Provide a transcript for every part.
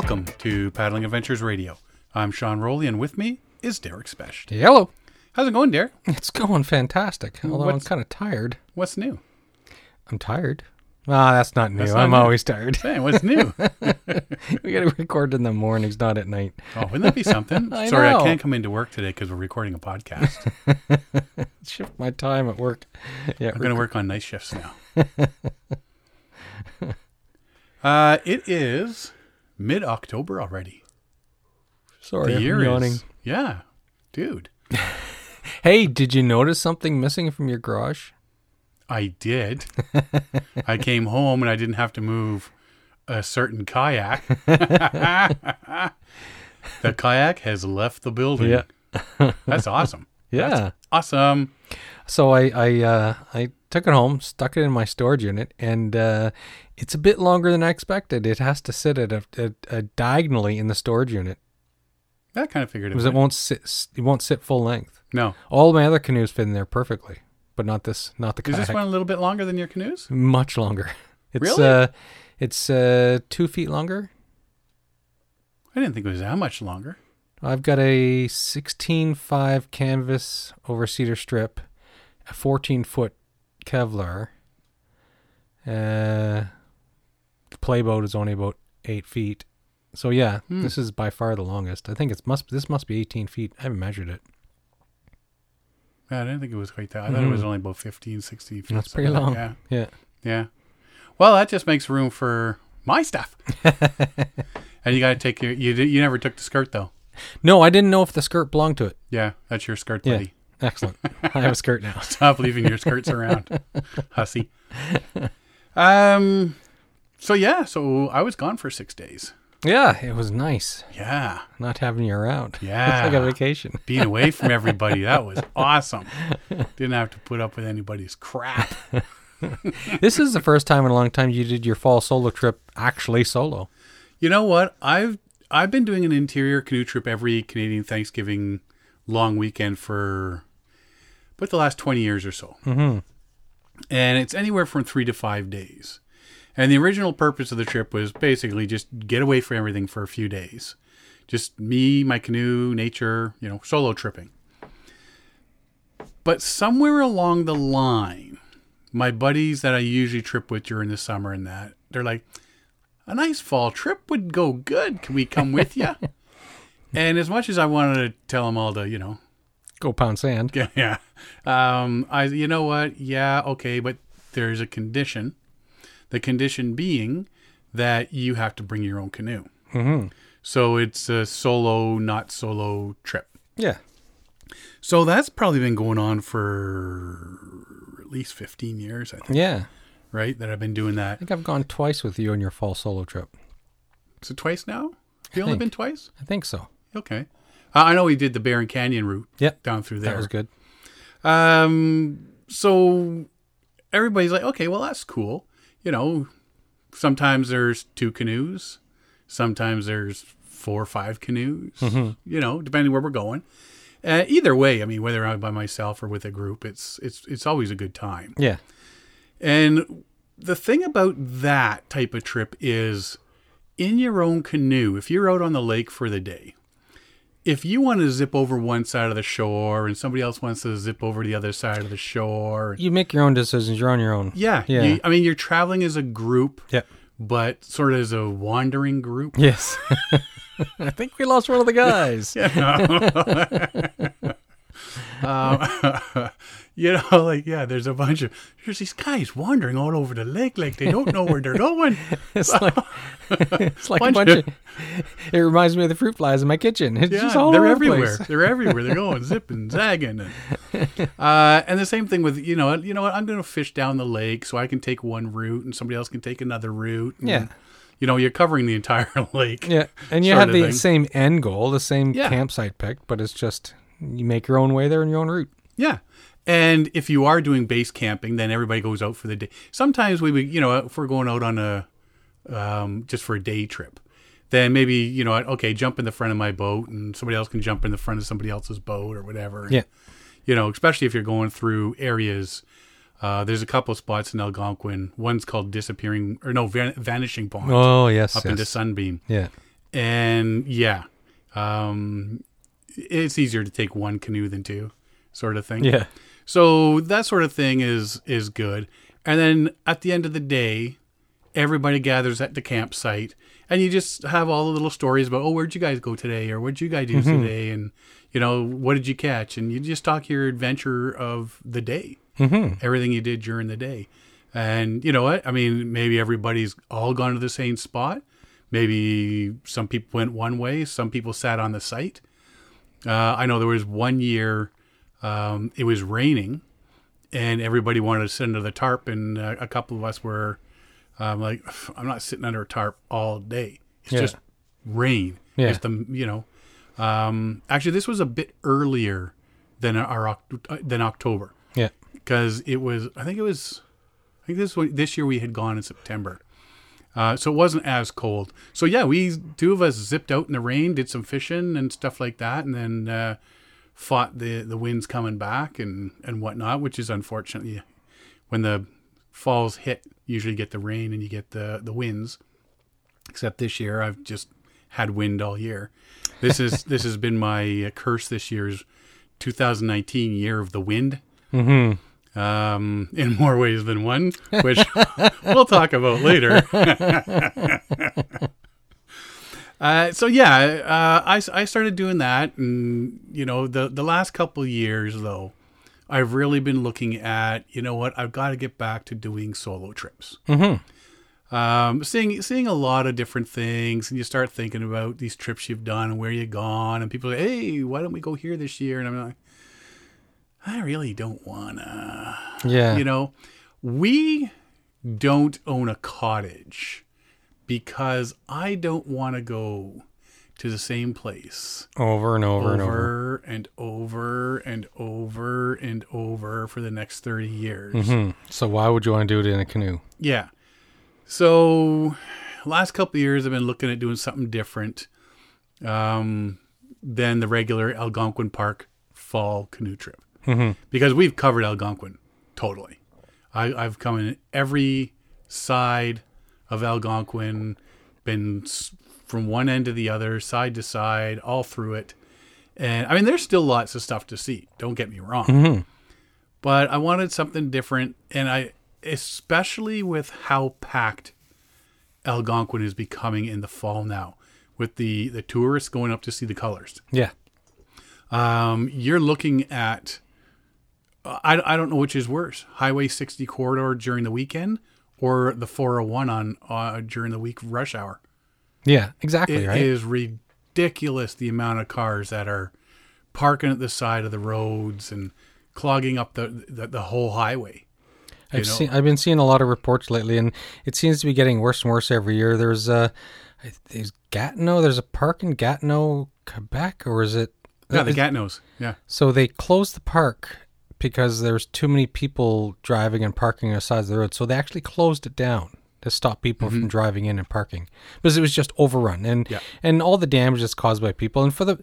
Welcome to Paddling Adventures Radio. I'm Sean Rowley, and with me is Derek Specht. Hello. How's it going, Derek? It's going fantastic. Although I'm kind of tired. What's new? I'm tired. Ah, that's not new. That's not I'm new. always tired. Hey, what's new? we got to record in the mornings, not at night. oh, wouldn't that be something? I Sorry, I can't come into work today because we're recording a podcast. Shift my time at work. Yeah, I'm going to work on night shifts now. uh, it is mid October already. sorry, the year yawning. is. Yeah, dude. Hey, did you notice something missing from your garage? I did. I came home and I didn't have to move a certain kayak. the kayak has left the building. Yeah. That's awesome. Yeah. That's awesome. So I I uh, I took it home, stuck it in my storage unit, and uh, it's a bit longer than I expected. It has to sit at a, a, a diagonally in the storage unit That kind of figured it. Out. Because it won't sit. It won't sit full length. No. All my other canoes fit in there perfectly, but not this. Not the Is kayak. this one a little bit longer than your canoes? Much longer. It's Really? uh, it's uh, two feet longer. I didn't think it was that much longer. I've got a 16.5 canvas over cedar strip, a 14 foot Kevlar. Uh, the playboat is only about eight feet. So yeah, Hmm. this is by far the longest. I think it's must this must be 18 feet. I haven't measured it. Yeah, I didn't think it was quite that. I thought it was Mhm. only about 15, 16 feet. That's pretty long. that. Yeah. Yeah. Well, that just makes room for my stuff. and you got to take your. You, you never took the skirt, though. No, I didn't know if the skirt belonged to it. Yeah, that's your skirt, Yeah. buddy. Excellent. I have a skirt now. Stop leaving your skirts around, hussy. Um. So yeah, so I was gone for six days. Yeah, it was nice Yeah, not having you around. Yeah. it's like a vacation. being away from everybody that was awesome. Didn't have to put up with anybody's crap. this is the first time in a long time you did your fall solo trip actually solo. You know what? I've I've been doing an interior canoe trip every Canadian Thanksgiving long weekend for about the last twenty years or so, Mm-hmm. and it's anywhere from three to five days. And the original purpose of the trip was basically just get away from everything for a few days, just me, my canoe, nature, you know, solo tripping. But somewhere along the line, my buddies that I usually trip with during the summer and that, they're like, a nice fall trip would go good. Can we come with you? and as much as I wanted to tell them all to, you know, Go pound sand. yeah, yeah, um, I, you know what? Yeah, okay, but there's a condition. The condition being that you have to bring your own canoe. Mm-hmm. So it's a solo, not solo trip. Yeah. So that's probably been going on for at least 15 years, I think, Yeah. Right? That I've been doing that. I think I've gone twice with you on your fall solo trip. Is it twice now? Have you only think. been twice? I think so. Okay. Uh, I know we did the Barron Canyon route Yep. down through there. That was good. Um, so everybody's like, okay, well, that's cool. You know, sometimes there's two canoes, sometimes there's four or five canoes, you know, depending where we're going. Uh, either way, I mean, whether I'm by myself or with a group, it's it's it's always a good time. Yeah. And the thing about that type of trip is in your own canoe, if you're out on the lake for the day, if you want to zip over one side of the shore and somebody else wants to zip over the other side of the shore, You make your own decisions. You're on your own. yeah, Yeah. you- I mean, you're traveling as a group, Yeah. but sort of as a wandering group. Yes. I think we lost one of the guys. um, you know, like yeah, there's a bunch of there's these guys wandering all over the lake, like they don't know where they're going. It's like it's like Bunch a bunch of- of. It reminds me of the fruit flies in my kitchen. It's Yeah, just all they're the everywhere. They're everywhere. They're going zipping, zagging, and, uh, and the same thing with you know, you know what? I'm going to fish down the lake, so I can take one route, and somebody else can take another route. and, Yeah. you know, you're covering the entire lake. Yeah, and you have the thing. same end goal, the same Yeah. campsite picked, but it's just you make your own way there in your own route. Yeah. And if you are doing base camping, then everybody goes out for the day. Sometimes we would, you know, if we're going out on a, um, just for a day trip, then maybe, you know, okay, jump in the front of my boat and somebody else can jump in the front of somebody else's boat or whatever. Yeah. You know, especially if you're going through areas. Uh, there's a couple of spots in Algonquin. One's called Disappearing, or no, Van- Vanishing Pond Oh yes, up yes. into Sunbeam. yeah, and yeah, um, it's easier to take one canoe than two, sort of thing. Yeah. So that sort of thing is is good. And then at the end of the day, everybody gathers at the campsite, and you just have all the little stories about, oh, where'd you guys go today, or what'd you guys do today, and you know, what did you catch, and you just talk your adventure of the day, Mm-hmm. everything you did during the day. And you know what? I mean, maybe everybody's all gone to the same spot. Maybe some people went one way, some people sat on the site. Uh, I know there was one year um, it was raining and everybody wanted to sit under the tarp, and uh, a couple of us were um, like, I'm not sitting under a tarp all day. It's Yeah. just rain. Yeah. It's the, you know, um, actually, this was a bit earlier than our uh, than October Yeah. because it was I think it was I think this one, this year we had gone in September. Uh, so it wasn't as cold. So yeah, we two of us zipped out in the rain, did some fishing and stuff like that, and then uh, fought the the winds coming back and and whatnot, which is unfortunately when the falls hit, you usually get the rain and you get the the winds. Except this year, I've just had wind all year. This is this has been my uh, curse this year's 2019 year of the wind Mm-hmm. Um, in more ways than one, which we'll talk about later. uh, so yeah, uh, I, I started doing that, and you know the the last couple of years though, I've really been looking at you know what I've got to get back to doing solo trips. Mm-hmm. Um, seeing seeing a lot of different things, and you start thinking about these trips you've done and where you've gone, and people say, "Hey, why don't we go here this year?" And I'm like, I really don't wanna Yeah. you know we don't own a cottage because i don't want to go to the same place over and over, and over. over and over and over and over for the next 30 years hmm So why would you want to do it in a canoe? yeah so last couple of years i've been looking at doing something different um, than the regular algonquin park fall canoe trip Mm-hmm. because we've covered Algonquin totally. I, I've come in every side of Algonquin, been from one end to the other, side to side, all through it. And I mean, there's still lots of stuff to see. Don't get me wrong, Mm-hmm. but I wanted something different, and I, especially with how packed Algonquin is becoming in the fall now, with the the tourists going up to see the colors Yeah. um, you're looking at I, I don't know which is worse highway 60 corridor during the weekend or the 401 on uh, during the week rush hour Yeah. Exactly. It right. is ridiculous the amount of cars that are parking at the side of the roads and clogging up the the, the whole highway I've know. seen. I've been seeing a lot of reports lately, and it seems to be getting worse and worse every year. There's uh, there's Gatineau. There's a park in Gatineau, Quebec, or is it? yeah the Gatineaus yeah So they closed the park because there's too many people driving and parking on the sides of the road. So they actually closed it down to stop people from driving in and parking because it was just overrun and Yeah. and all the damage that's caused by people. And for the,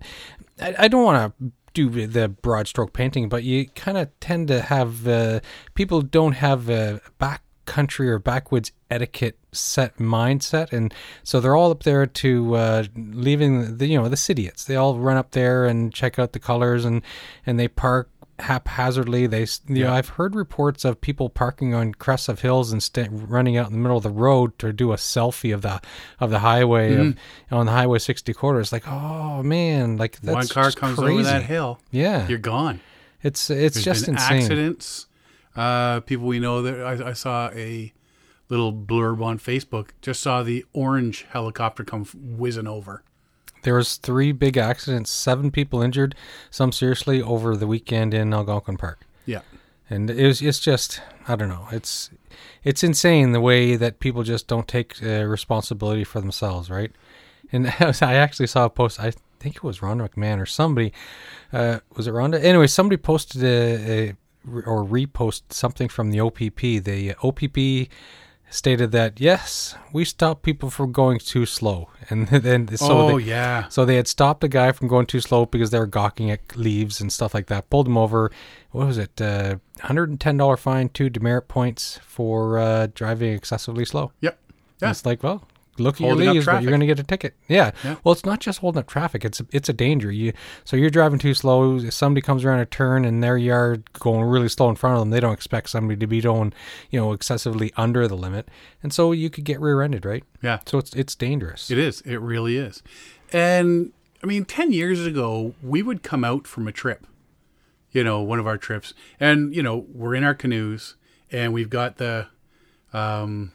I, I don't want to do the broad stroke painting, but you kind of tend to have uh, people don't have a back country or backwoods etiquette set mindset and so they're all up there to uh, leaving the you know the citiettes they all run up there and check out the colors and and they park haphazardly they you know i've heard reports of people parking on crests of hills and sta running out in the middle of the road to do a selfie of the of the highway of, on the highway 60 quarter it's like oh man like that's one car comes crazy. over that hill yeah you're gone it's it's There's just insane accidents. Uh, people we know that I, I saw a little blurb on Facebook. Just saw the orange helicopter come whizzing over. There was three big accidents, seven people injured, some seriously over the weekend in Algonquin Park. Yeah, And it was it's just I don't know. It's it's insane the way that people just don't take uh, responsibility for themselves, right? And I actually saw a post. I think it was Rhonda McMahon or somebody. Uh, was it Rhonda? Anyway, somebody posted a, a or reposted something from the OPP. The OPP stated that yes, we stopped people from going too slow, and then so oh they, yeah. so they had stopped a guy from going too slow because they were gawking at leaves and stuff like that. Pulled him over. What was it? Uh, hundred and ten dollar fine, two demerit points for uh, driving excessively slow. Yep. Yeah. It's like, well, look at your Holding leaves, but you're going to get a ticket. Yeah. Yeah. Well, it's not just holding up traffic. It's a, it's a danger. You so you're driving too slow. If somebody comes around a turn and their yard going really slow in front of them, they don't expect somebody to be going, you know, excessively under the limit, and so you could get rear-ended, right? Yeah. So it's it's dangerous. It is. It really is. And I mean, 10 years ago, we would come out from a trip, you know, one of our trips, and, you know, we're in our canoes and we've got the um,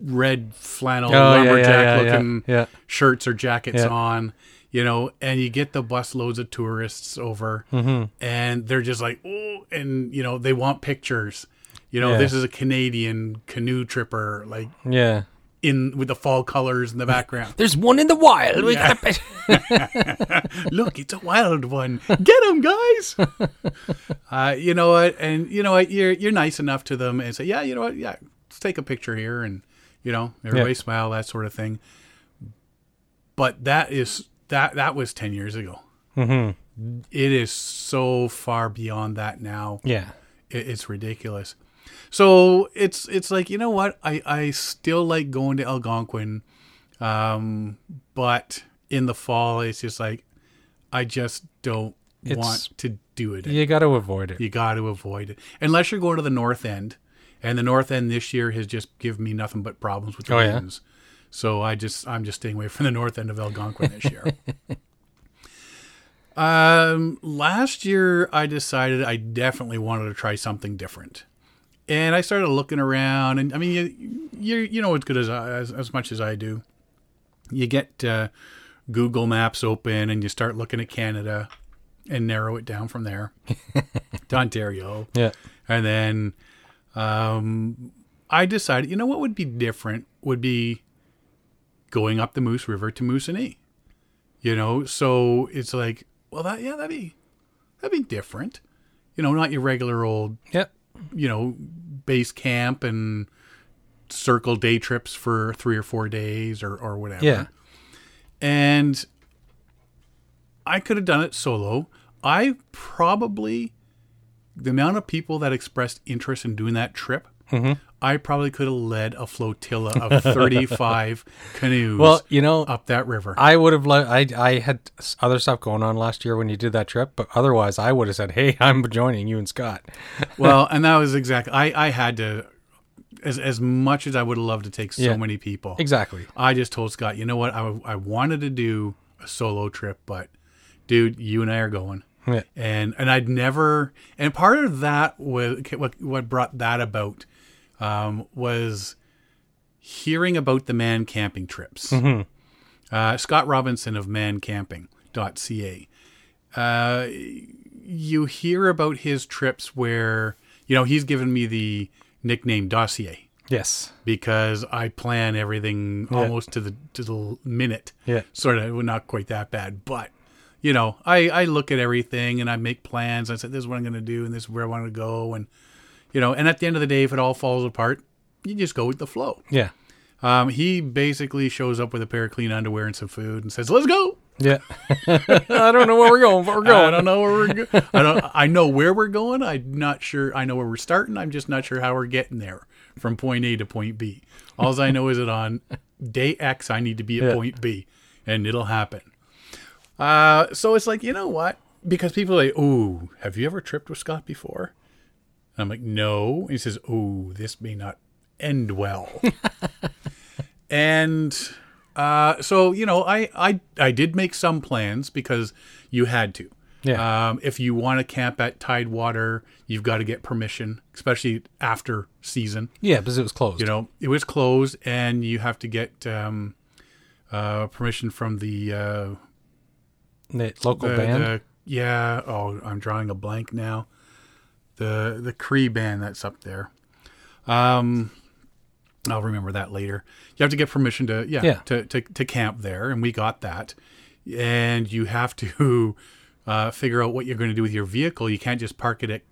red flannel Oh, yeah, yeah, lumberjack yeah, yeah, looking yeah. shirts or jackets Yeah. on. You know, and you get the bus loads of tourists over, Mm-hmm. and they're just like, oh, and you know, they want pictures. You know, Yeah. this is a Canadian canoe tripper, like Yeah. in with the fall colors in the background. There's one in the wild. Gotta- Look, it's a wild one. Get him, guys. uh, you know what? And you know what? You're you're nice enough to them and say, yeah, you know what? Yeah, let's take a picture here, and you know, everybody Yeah. smile, that sort of thing. But that is that that was ten years ago. Mm-hmm. It is so far beyond that now. yeah. It, it's ridiculous. So it's it's like you know what? I I still like going to Algonquin, um, but in the fall it's just like I just don't It's- want to do it. You got to avoid it. You got to avoid it unless you're going to the north end, and the north end this year has just given me nothing but problems with the Oh, yeah? winds. So I just I'm just staying away from the north end of Algonquin this year. um, last year I decided I definitely wanted to try something different, and I started looking around. And I mean, you you, you know as good as, as as much as I do. You get uh, Google Maps open and you start looking at Canada, and narrow it down from there to Ontario. Yeah. And then um, I decided, you know what would be different would be going up the Moose River to Moosonee. You know, so it's like, well, that yeah, that'd be that'd be different. You know, not your regular old, Yep. you know, base camp and circle day trips for three or four days or or whatever. Yeah. And I could have done it solo. I probably, the amount of people that expressed interest in doing that trip, Mm-hmm. I probably could have led a flotilla of 35 canoes Well, you know, up that river. I would have. I I had other stuff going on last year when you did that trip, but otherwise, I would have said, "Hey, I'm joining you and Scott." well, and that was exactly, I, I had to, as, as much as I would have loved to take so Yeah. many people, Exactly. I just told Scott, you know what? I, I wanted to do a solo trip, but dude, you and I are going. Yeah. and and I'd never and part of that was what what brought that about um, was hearing about the man camping trips. Uh, Scott Robinson of mancamping.ca. Uh, you hear about his trips where you know he's given me the nickname dossier Yes. because I plan everything almost to the to the minute. Yeah. Sort of, not quite that bad, but you know, I I look at everything and I make plans. I said, this is what I'm going to do, and this is where I want to go, and you know, and at the end of the day, if it all falls apart, you just go with the flow. Yeah. Um, he basically shows up with a pair of clean underwear and some food and says, "Let's go." Yeah. I don't know where we're going, but we're going. I don't know where we're go- I don't I know where we're going. I'm not sure I know where we're starting. I'm just not sure how we're getting there from point A to point B. All I know is that on day X I need to be at Yeah. point B and it'll happen. Uh so it's like, you know what? Because people are like, "Ooh, have you ever tripped with Scott before?" And I'm like, "No." And he says, "Ooh, this may not end well." and uh, so you know, I, I I did make some plans because you had to. Yeah. Um, if you want to camp at Tidewater, you've got to get permission, especially after season. Yeah, because it was closed. You know, it was closed, and you have to get um, uh, permission from the, uh, the local the, band. the- yeah. Oh, I'm drawing a blank now. The the Cree band that's up there. Um, I'll remember that later. You have to get permission to yeah, Yeah. To, to to camp there, and we got that. And you have to uh, figure out what you're going to do with your vehicle. You can't just park it at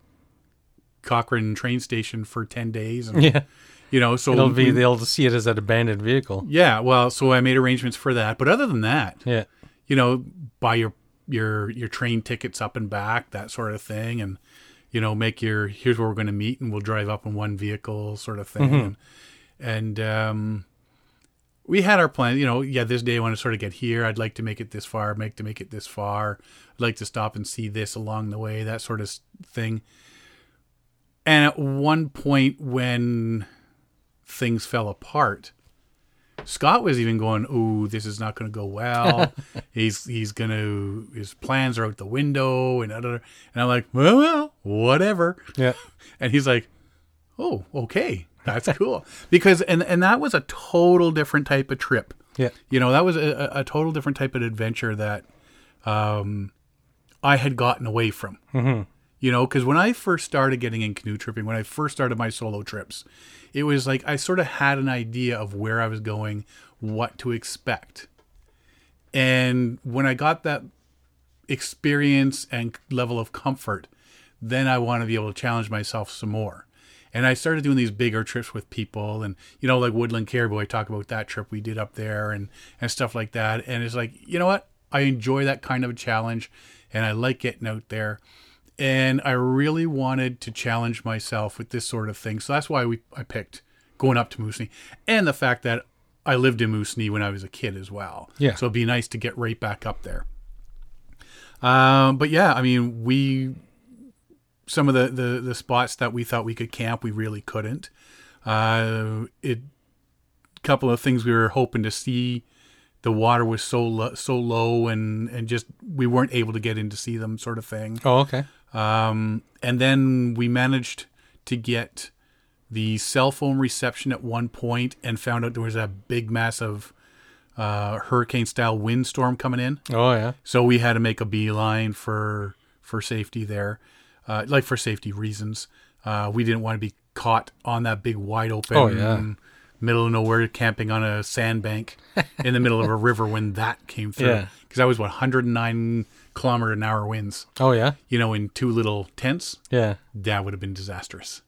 Cochrane train station for ten days. And, yeah. You know, so It'll be they'll see it as an abandoned vehicle. yeah. Well, so I made arrangements for that. But other than that, Yeah. you know, buy your your your train tickets up and back, that sort of thing, and you know, make your here's where we're going to meet, and we'll drive up in one vehicle, sort of thing, and, and um, we had our plan. You know, yeah, this day I want to sort of get here. I'd like to make it this far. Make to make it this far. I'd like to stop and see this along the way. That sort of thing. And at one point when things fell apart, Scott was even going, "Ooh, this is not going to go well. he's he's going to his plans are out the window and other." And I'm like, "Well, well, whatever." Yeah. And he's like, "Oh, okay, that's cool." because and and that was a total different type of trip. Yeah. You know, that was a, a a total different type of adventure that um, I had gotten away from. Mm-hmm. You know, because when I first started getting in canoe tripping, when I first started my solo trips, it was like I sort of had an idea of where I was going, what to expect. And when I got that experience and level of comfort, then I want to be able to challenge myself some more. And I started doing these bigger trips with people and, you know, like Woodland Caribou, I talk about that trip we did up there and, and stuff like that. And it's like, you know what? I enjoy that kind of a challenge and I like getting out there. And I really wanted to challenge myself with this sort of thing. So that's why we I picked going up to Moosonee. And the fact that I lived in Moosonee when I was a kid as well. Yeah. So it'd be nice to get right back up there. Um, but yeah, I mean, we some of the, the the spots that we thought we could camp, we really couldn't. Uh, it couple of things we were hoping to see. The water was so lo- so low, and and just we weren't able to get in to see them, sort of thing. Oh, okay. Um, and then we managed to get the cell phone reception at one point, and found out there was a big, massive uh, hurricane style windstorm coming in. Oh, yeah. So we had to make a beeline for for safety there, uh, like for safety reasons. Uh, we didn't want to be caught on that big wide open Oh, yeah. middle of nowhere camping on a sandbank in the middle of a river when that came through. Yeah. Because that was what 109 kilometer an hour winds. Oh, yeah. You know, in two little tents, Yeah. that would have been disastrous.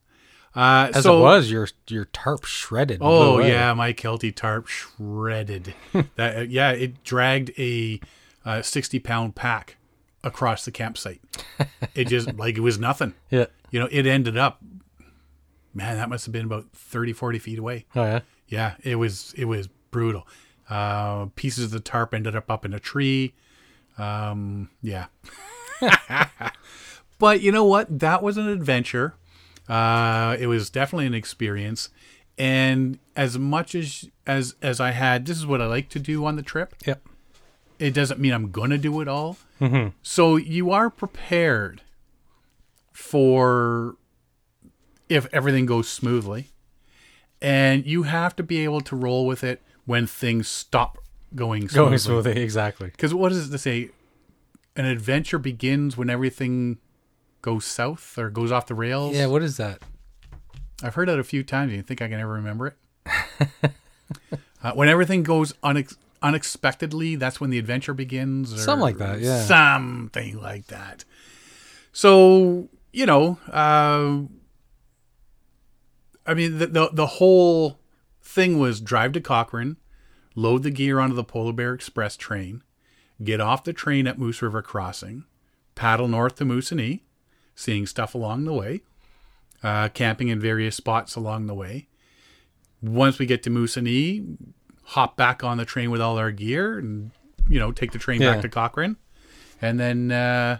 Uh, As so, it was, your your tarp shredded. Oh yeah, my Kelty tarp shredded. that uh, yeah, it dragged a uh, sixty pound pack across the campsite. it just like it was nothing. Yeah. You know, it ended up. Man, that must have been about 30, 40 feet away. Oh, yeah. Yeah, it was it was brutal. Uh, pieces of the tarp ended up up in a tree. Um, yeah. but you know what? That was an adventure. Uh, it was definitely an experience. And as much as as as I had, this is what I like to do on the trip. Yep. It doesn't mean I'm gonna do it all. So you are prepared for if everything goes smoothly, and you have to be able to roll with it when things stop going smoothly. Going smoothly. Exactly. Because what does it say? An adventure begins when everything goes south or goes off the rails. Yeah. What is that? I've heard that a few times. You think I can ever remember it? uh, when everything goes unex- unexpectedly, that's when the adventure begins. Or Something like that, yeah. Something like that. So you know, uh, I mean, the, the the whole thing was drive to Cochrane, load the gear onto the Polar Bear Express train, get off the train at Moose River Crossing, paddle north to Moosonee, seeing stuff along the way, uh, camping in various spots along the way. Once we get to Moosonee, hop back on the train with all our gear and, you know, take the train Yeah. back to Cochrane and then uh,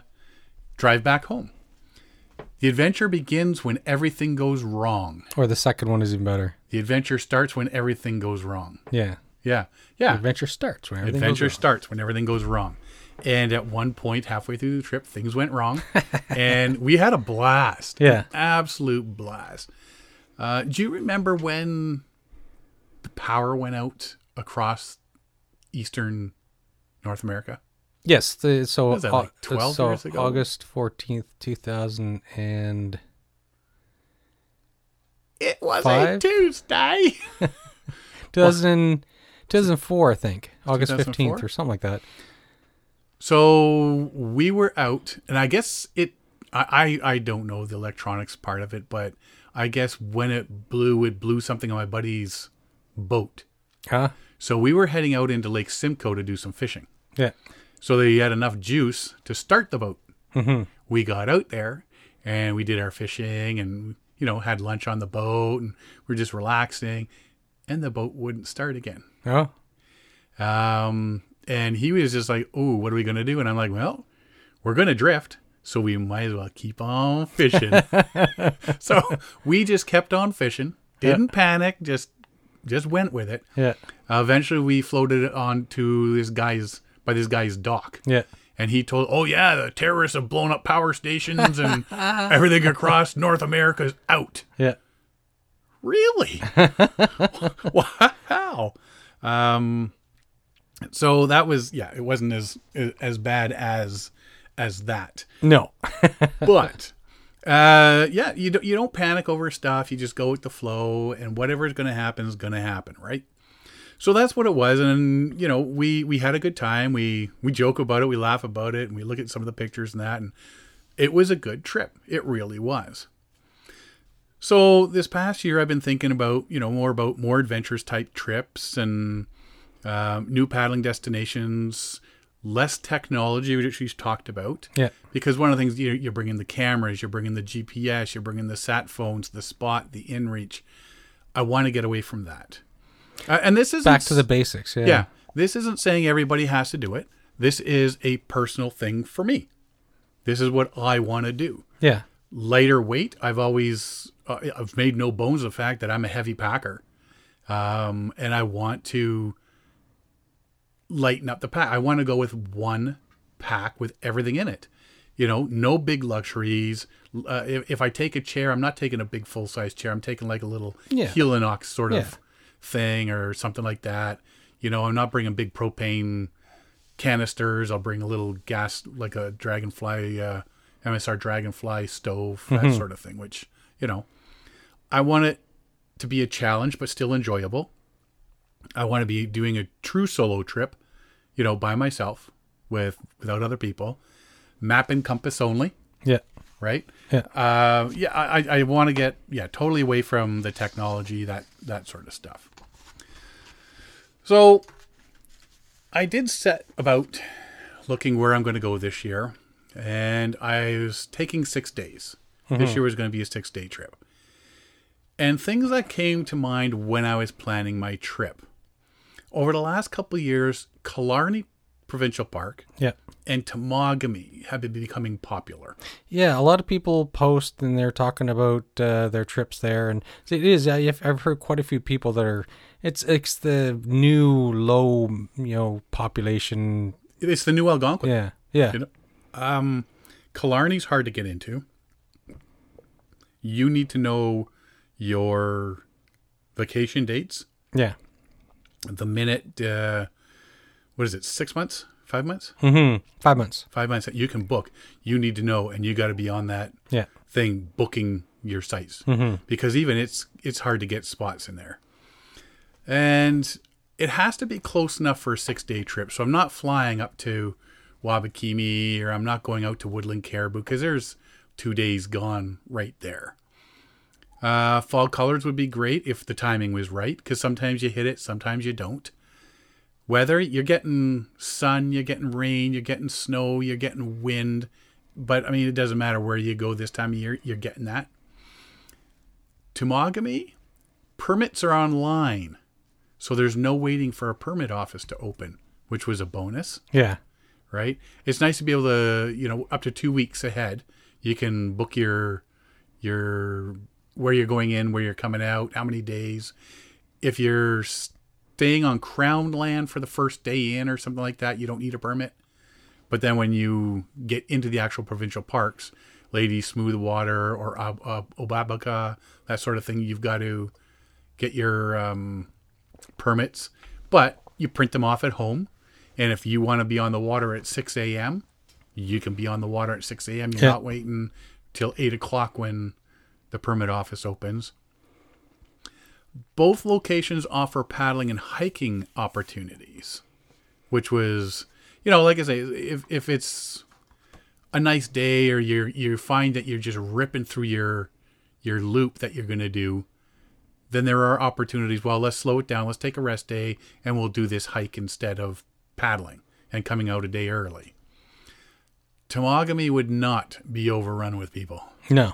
drive back home. The adventure begins when everything goes wrong. Or the second one is even better. The adventure starts when everything goes wrong. Yeah. Yeah. Yeah. Adventure starts when everything adventure goes wrong. starts when everything goes wrong. And at one point, halfway through the trip, things went wrong, and we had a blast. Yeah. absolute blast. Uh, do you remember when the power went out across eastern North America? Yes. The, so was that, like, 12 so years ago? August fourteenth, two thousand and It was a Five? Tuesday. 2000, 2004, I think. August 2004? fifteenth or something like that. So we were out, and I guess it. I, I don't know the electronics part of it, but I guess when it blew, it blew something on my buddy's boat. Huh? So we were heading out into Lake Simcoe to do some fishing. Yeah. So they had enough juice to start the boat. Mm-hmm. We got out there and we did our fishing and you know had lunch on the boat and we are just relaxing. And the boat wouldn't start again. Oh, Um, and he was just like, "Oh, what are we gonna do?" And I'm like, "Well, we're gonna drift, so we might as well keep on fishing." so we just kept on fishing, didn't panic, just just went with it. yeah, Uh, eventually, we floated it onto this guy's by this guy's dock. yeah. And he told, "Oh yeah, the terrorists have blown up power stations and everything across North America's out." Yeah. Really? wow. Um, so that was yeah, it wasn't as as bad as as that, No. but uh, yeah, you don't you don't panic over stuff. You just go with the flow, and whatever is going to happen is going to happen, right? So that's what it was, and you know we we had a good time. We we joke about it, we laugh about it, and we look at some of the pictures and that, and it was a good trip. It really was. So this past year, I've been thinking about you know more about more adventures type trips and um, new paddling destinations, less technology, which we've talked about. Yeah. Because one of the things you're, you're bringing the cameras, you're bringing the GPS, you're bringing the sat phones, the spot, the inReach. I want to get away from that. Uh, and this is Back to the basics. Yeah. yeah. This isn't saying everybody has to do it. This is a personal thing for me. This is what I want to do. Yeah. Lighter weight. I've always uh, I've made no bones of the fact that I'm a heavy packer, um, and I want to lighten up the pack. I want to go with one pack with everything in it. You know, no big luxuries. Uh, if, if I take a chair, I'm not taking a big full size chair. I'm taking like a little Yeah. Helinox sort Yeah. of thing or something like that. You know, I'm not bringing big propane canisters. I'll bring a little gas, like a Dragonfly, uh, MSR Dragonfly stove, that sort of thing. Which you know, I want it to be a challenge, but still enjoyable. I want to be doing a true solo trip, you know, by myself with without other people, map and compass only, Yeah. right? Yeah. Uh, yeah, I, I want to get yeah totally away from the technology that that sort of stuff. So, I did set about looking where I'm going to go this year, and I was taking six days. This year was going to be a six day trip, and things that came to mind when I was planning my trip over the last couple of years, Killarney Provincial Park Yeah. and Temagami have been becoming popular. Yeah, a lot of people post and they're talking about uh, their trips there, and it is. I've I've heard quite a few people that are. It's it's the new low, you know, population. It's the new Algonquin. Yeah, yeah, You know, um, Killarney's hard to get into. You need to know your vacation dates. yeah. The minute, uh, what is it? Six months? Five months? Mm-hmm. Five months. Five months that you can book. You need to know, and you got to be on that Yeah, thing booking your sites because even it's it's hard to get spots in there, and it has to be close enough for a six day trip. So I'm not flying up to Wabakimi or I'm not going out to Woodland Caribou because there's two days gone right there. Uh, fall colors would be great if the timing was right because sometimes you hit it, sometimes you don't. Weather, you're getting sun, you're getting rain, you're getting snow, you're getting wind. But I mean, it doesn't matter where you go this time of year, you're getting that. Temagami, permits are online. So there's no waiting for a permit office to open, which was a bonus, yeah, right? It's nice to be able to, you know, up to two weeks ahead, you can book your your where you're going in, where you're coming out, how many days. If you're staying on crown land for the first day in or something like that, you don't need a permit. But then when you get into the actual provincial parks, Lady Smooth Water or uh, uh, Obabika, that sort of thing, you've got to get your um, permits. But you print them off at home. And if you want to be on the water at 6 a.m., you can be on the water at 6 a.m. You're Yeah. not waiting till 8 o'clock when the permit office opens. Both locations offer paddling and hiking opportunities, which was, you know, like I say, if, if it's a nice day or you you find that you're just ripping through your your loop that you're going to do, then there are opportunities. Well, let's slow it down. Let's take a rest day and we'll do this hike instead of paddling and coming out a day early. Temagami would not be overrun with people. no,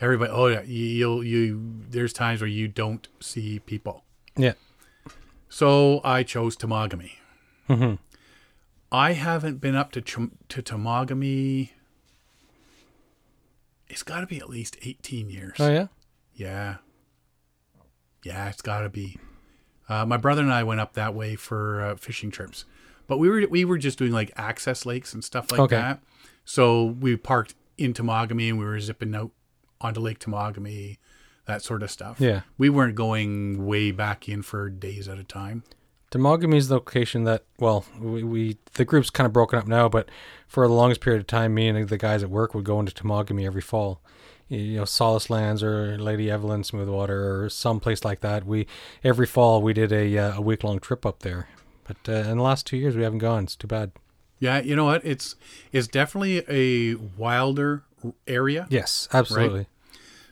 Everybody, oh yeah, you- you'll you. There's times where you don't see people. yeah, So I chose Temagami. Mhm. I haven't been up to to Temagami. It's got to be at least 18 years. Oh yeah. Yeah. Yeah, it's got to be. Uh, my brother and I went up that way for uh, fishing trips, but we were we were just doing like access lakes and stuff like Okay. that. So we parked in Temagami and we were zipping out onto Lake Temagami, that sort of stuff. Yeah. we weren't going way back in for days at a time. Temagami is the location that, well, we, we the group's kind of broken up now, but for the longest period of time, me and the guys at work would go into Temagami every fall. You know, Solace Lands or Lady Evelyn Smoothwater or some place like that. We every fall we did a uh, a week long trip up there, but uh, in the last two years we haven't gone. It's too bad. Yeah, you know what? It's it's definitely a wilder area. Yes, absolutely.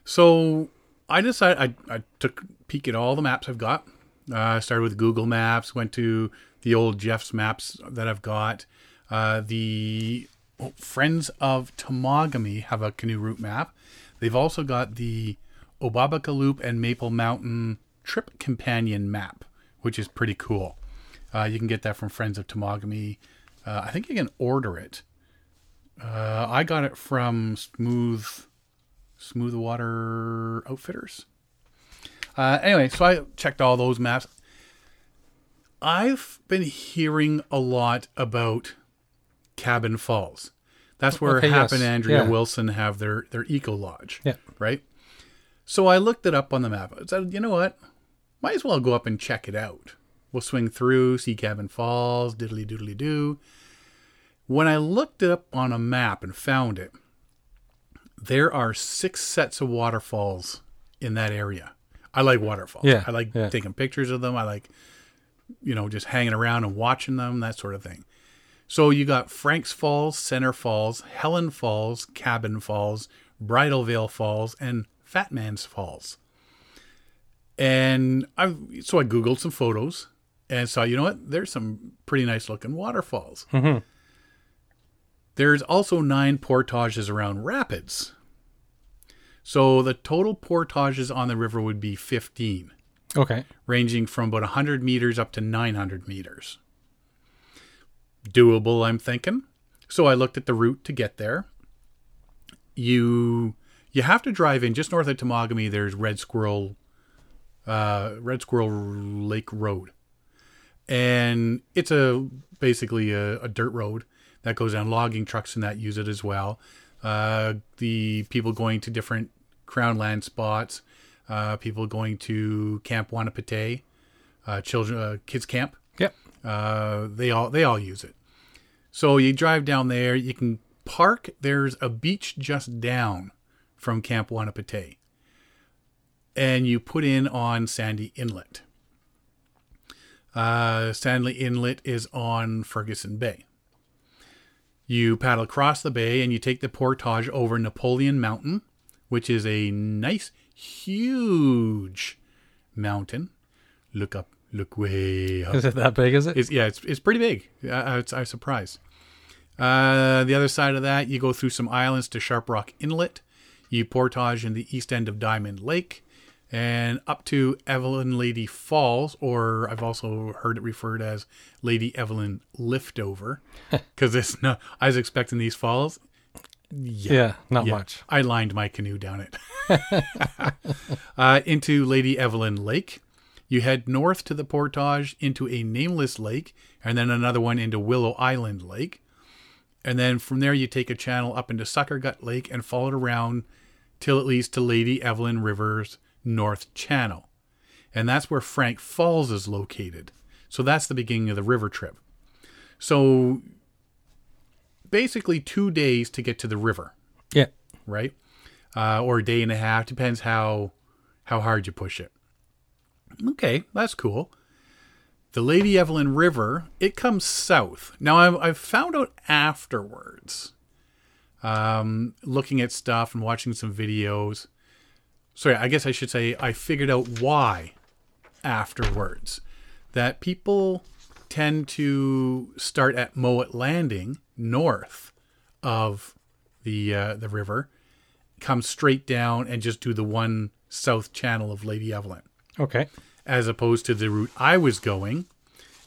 So I decided I, I took a peek at all the maps I've got. Uh, I started with Google Maps, went to the old Jeff's maps that I've got. Uh, the oh, Friends of Temagami have a canoe route map. They've also got the Obabika Loop and Maple Mountain Trip Companion map, which is pretty cool. Uh, you can get that from Friends of Temagami. Uh, I think you can order it. Uh, I got it from Smooth Smooth Water Outfitters. Uh, anyway, so I checked all those maps. I've been hearing a lot about Cabin Falls. That's where Okay, Hap yes. and Andrea Yeah. Wilson have their, their eco lodge. Yeah. Right? So I looked it up on the map. I said, you know what? Might as well go up and check it out. We'll swing through, see Cabin Falls, diddly doodly doo. When I looked it up on a map and found it, there are six sets of waterfalls in that area. I like waterfalls. Yeah, I like yeah. taking pictures of them. I like, you know, just hanging around and watching them, that sort of thing. So you got Frank's Falls, Center Falls, Helen Falls, Cabin Falls, Bridal Veil Falls, and Fat Man's Falls. And I so I googled some photos and saw, you know what? There's some pretty nice looking waterfalls. Mhm. There's also nine portages around rapids. So the total portages on the river would be 15, Okay. ranging from about 100 meters up to 900 meters. Doable, I'm thinking. So I looked at the route to get there. You you have to drive in just north of Temagami. There's Red Squirrel, uh, Red Squirrel Lake Road, and it's a basically a, a dirt road that goes down. Logging trucks and that use it as well. Uh, the people going to different crown land spots, uh, people going to Camp Wanapitei, uh, children uh, kids camp. Yep. Uh, they all they all use it. So you drive down there. You can park. There's a beach just down from Camp Wanapitei, and you put in on Sandy Inlet. Uh, Sandy Inlet is on Ferguson Bay. You paddle across the bay and you take the portage over Napoleon Mountain, which is a nice, huge mountain. Look up, look way up. Is it that big? Is it? It's, yeah, it's, it's pretty big. I, I, was surprised. Uh, the other side of that, you go through some islands to Sharp Rock Inlet. You portage in the east end of Diamond Lake and up to Evelyn Lady Falls, or I've also heard it referred as Lady Evelyn Liftover, because it's no. I was expecting these falls. yeah. not Yeah, much. I lined my canoe down it. uh, into Lady Evelyn Lake. You head north to the portage into a nameless lake, and then another one into Willow Island Lake. And then from there, you take a channel up into Sucker Gut Lake and follow it around till it leads to Lady Evelyn River's North Channel. And that's where Frank Falls is located. So that's the beginning of the river trip. So basically, two days to get to the river Yeah. right? Uh, or a day and a half depends how how hard you push it. Okay, that's cool. The Lady Evelyn River it comes south. Now I've, I've found out afterwards, um, looking at stuff and watching some videos. Sorry, I guess I should say I figured out why afterwards that people tend to start at Mowat Landing north of the uh, the river, come straight down and just do the one south channel of Lady Evelyn. Okay. as opposed to the route I was going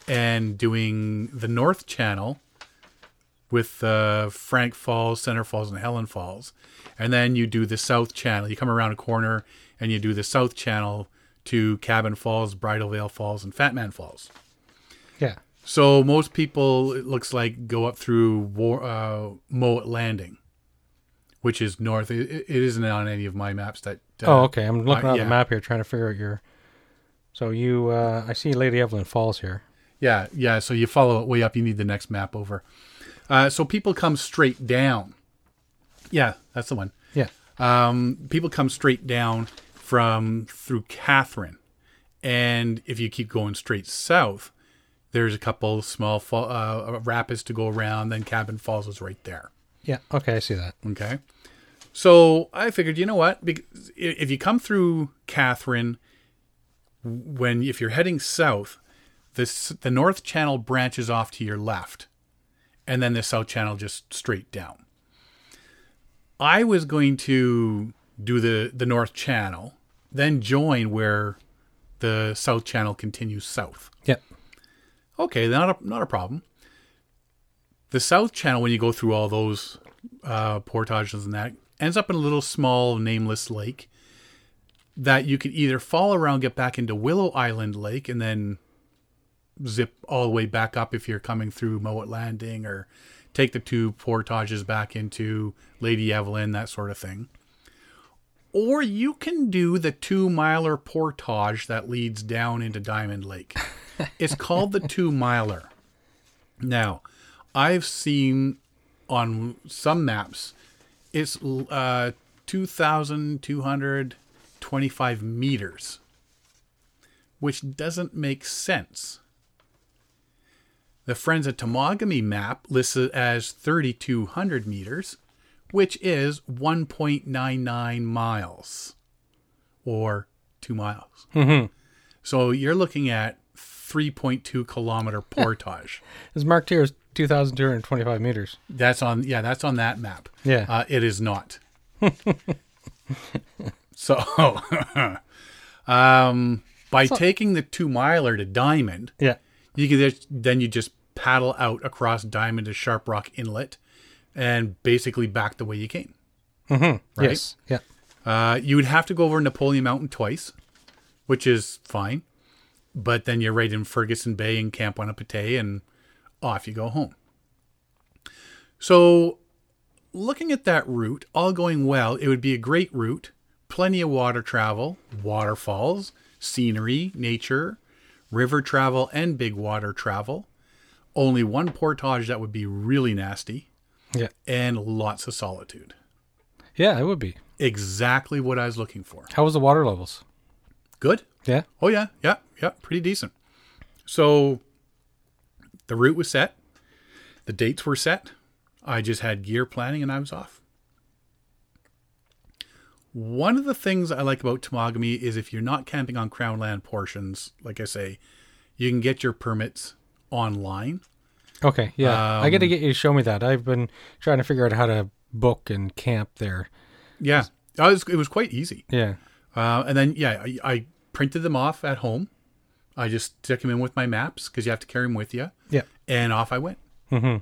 and doing the North Channel with uh, Frank Falls, Center Falls, and Helen Falls. And then you do the South Channel. You come around a corner and you do the South Channel to Cabin Falls, Bridal Veil Falls, and Fat Man Falls. Yeah. So most people, it looks like, go up through War, uh, Mowat Landing, which is north. It, it isn't on any of my maps. That uh, oh, okay. I'm looking uh, on yeah. the map here, trying to figure out your. So you, uh, I see Lady Evelyn Falls here. Yeah, yeah. So you follow it way up. You need the next map over. Uh, so people come straight down. Yeah, that's the one. Yeah. Um, people come straight down from through Catherine, and if you keep going straight south, there's a couple small fall, uh, rapids to go around. Then Cabin Falls is right there. Yeah. Okay, I see that. Okay. So I figured, you know what? Because if you come through Catherine, when if you're heading south, this the North Channel branches off to your left, and then the South Channel just straight down. I was going to do the the North Channel, then join where the South Channel continues south. Yep. Okay, not a, not a problem. The South Channel, when you go through all those uh, portages and that, ends up in a little small nameless lake that you could either fall around, get back into Willow Island Lake, and then zip all the way back up if you're coming through Mowat Landing, or take the two portages back into Lady Evelyn, that sort of thing. Or you can do the two miler portage that leads down into Diamond Lake. it's called the two miler. Now, I've seen on some maps, it's uh, 2,225 meters, which doesn't make sense. The Friends of Temagami map lists it as 3,200 meters, which is 1.99 miles or two miles. So you're looking at 3.2 kilometer portage. It's marked here as 2,225 meters. That's on, yeah, that's on that map. Yeah. Uh, it is not. so, um, by taking the two miler to Diamond, Yeah. You can just, then you just paddle out across Diamond to Sharp Rock Inlet, and basically back the way you came. Right? Yes. Yeah. Uh, you would have to go over Napoleon Mountain twice, which is fine. But then you're right in Ferguson Bay and Camp Wanapitei, and off you go home. So, looking at that route, all going well, it would be a great route. Plenty of water travel, waterfalls, scenery, nature, river travel, and big water travel. Only one portage that would be really nasty, Yeah. and lots of solitude. Yeah, it would be. Exactly what I was looking for. How was the water levels? Good. Yeah. Oh yeah, yeah, yeah, pretty decent. So the route was set, the dates were set. I just had gear planning and I was off. One of the things I like about Temagami is if you're not camping on crown land portions, like I say, you can get your permits online. Okay. Yeah. I got to Um, get you to show me that. I've been trying to figure out how to book and camp there. Yeah, I was, it was quite easy. Yeah. Uh, and then, yeah, I, I printed them off at home. I just took them in with my maps because you have to carry them with you. Yeah. and off I went. hmm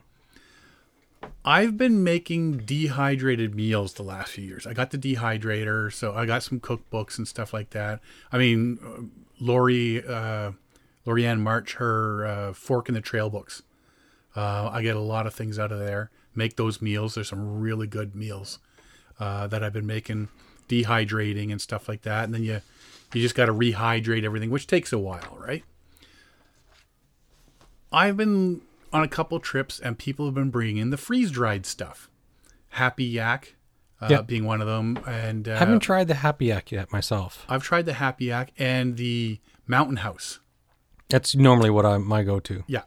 I've been making dehydrated meals the last few years. I got the dehydrator, so I got some cookbooks and stuff like that. I mean, uh, Lori, uh, Laurie Ann March, her uh, Fork in the Trail books. Uh, I get a lot of things out of there. Make those meals. There's some really good meals uh, that I've been making, dehydrating and stuff like that. And then you, you just got to rehydrate everything, which takes a while, right? I've been on a couple trips and people have been bringing in the freeze dried stuff. Happy Yak uh, Yeah. being one of them. And uh, Haven't tried the Happy Yak yet myself. I've tried the Happy Yak and the Mountain House. That's normally what I my go to. Yeah.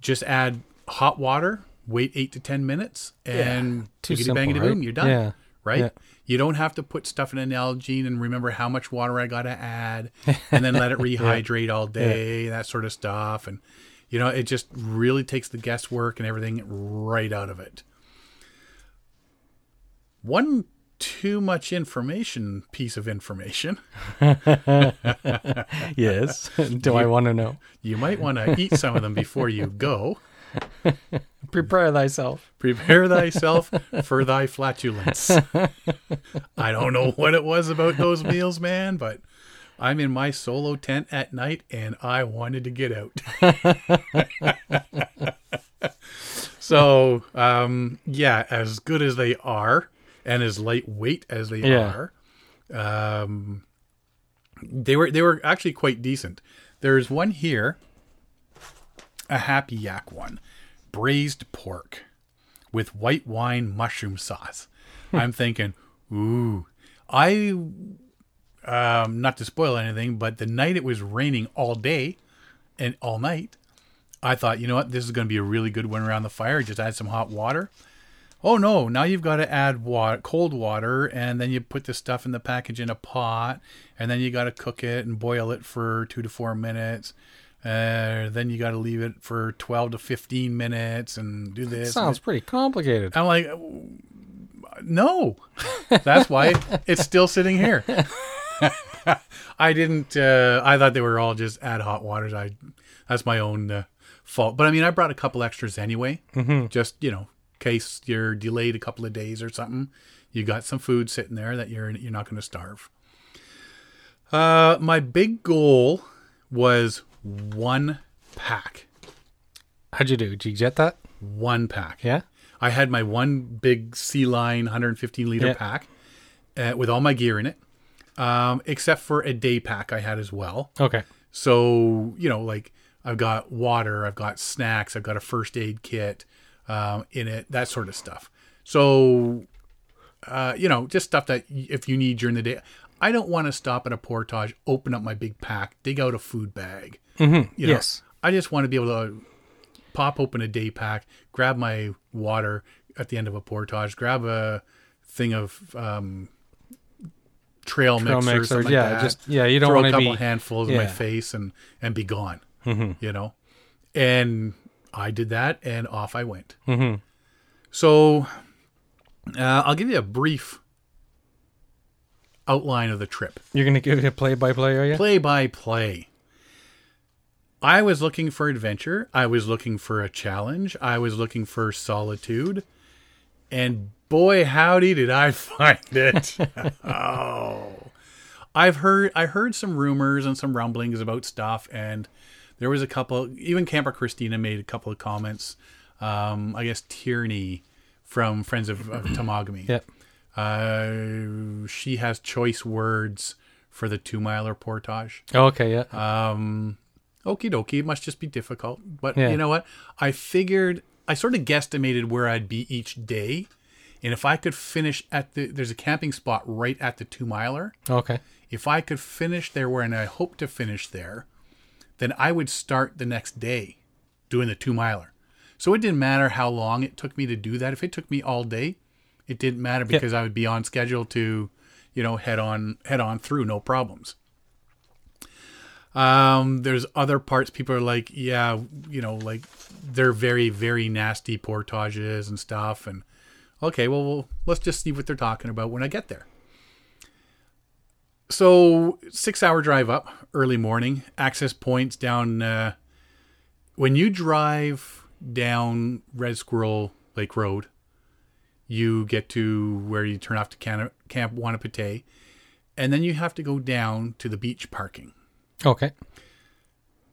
Just add hot water, wait eight to 10 minutes, and Too biggity simple, bangity right? boom, you're done. Yeah. Right? Yeah. You don't have to put stuff in an Nalgene and remember how much water I got to add and then let it rehydrate all day, that sort of stuff. And, you know, it just really takes the guesswork and everything right out of it. One too much information piece of information. yes. Do I want to know? You might want to eat some of them before you go. Prepare thyself. Prepare thyself for thy flatulence. I don't know what it was about those meals, man, but I'm in my solo tent at night and I wanted to get out. so, um, yeah, as good as they are and as lightweight as they Yeah. are, um, they were they were actually quite decent. There's one here, a happy yak one, braised pork with white wine mushroom sauce. I'm thinking, ooh, I um, not to spoil anything, but the night it was raining all day and all night, I thought, you know what, this is going to be a really good one around the fire. Just add some hot water. Oh no! Now you've got to add water, cold water, and then you put the stuff in the package in a pot, and then you got to cook it and boil it for two to four minutes. Uh, then you got to leave it for twelve to fifteen minutes and do this. and Sounds pretty complicated. I'm like, no. That's why it's still sitting here. I didn't. Uh, I thought they were all just add hot waters. I. That's my own uh, fault. But I mean, I brought a couple extras anyway. Mm-hmm. Just you know, case you're delayed a couple of days or something. You got some food sitting there that you're you're not going to starve. Uh, my big goal was one pack. How'd you do? Did you get that? One pack. Yeah. I had my one big SealLine 115 liter Yeah. pack uh, with all my gear in it, um, except for a day pack I had as well. Okay. So, you know, like I've got water, I've got snacks, I've got a first aid kit um, in it, that sort of stuff. So, uh, you know, just stuff that if you need during the day. I don't want to stop at a portage, open up my big pack, dig out a food bag. Mm-hmm. You know, yes. I just want to be able to pop open a day pack, grab my water at the end of a portage, grab a thing of um, trail, Trail mix or something like yeah, that. just- yeah, you don't throw wanna a couple be- handfuls in my face and and be gone. You know, and I did that, and off I went. Mm-hmm. So uh, I'll give you a brief outline of the trip You're gonna give it a play-by-play, are you? play by play. I was looking for adventure. I was looking for a challenge. I was looking for solitude. And boy, howdy, did I find it. oh. I've heard I heard some rumors and some rumblings about stuff and there was a couple even Camper Christina made a couple of comments. Um, I guess Tierney from Friends of, of Temagami. Yeah. Uh, she has choice words for the two miler portage. Oh, okay. Yeah. Um, okie dokie, it must just be difficult. But Yeah. you know what? I figured, I sort of guesstimated where I'd be each day. And if I could finish at the, there's a camping spot right at the two miler. okay. If I could finish there where, and I hope to finish there, then I would start the next day doing the two miler. So it didn't matter how long it took me to do that. If it took me all day, it didn't matter because I would be on schedule to, you know, head on head on through, no problems. Um, there's other parts people are like, yeah, you know, like they're very very nasty portages and stuff, and okay, well, well, let's just see what they're talking about when I get there. So six hour drive up, early morning, access points down. Uh, when you drive down Red Squirrel Lake Road, you get to where you turn off to Camp Wanapitei, and then you have to go down to the beach parking. Okay.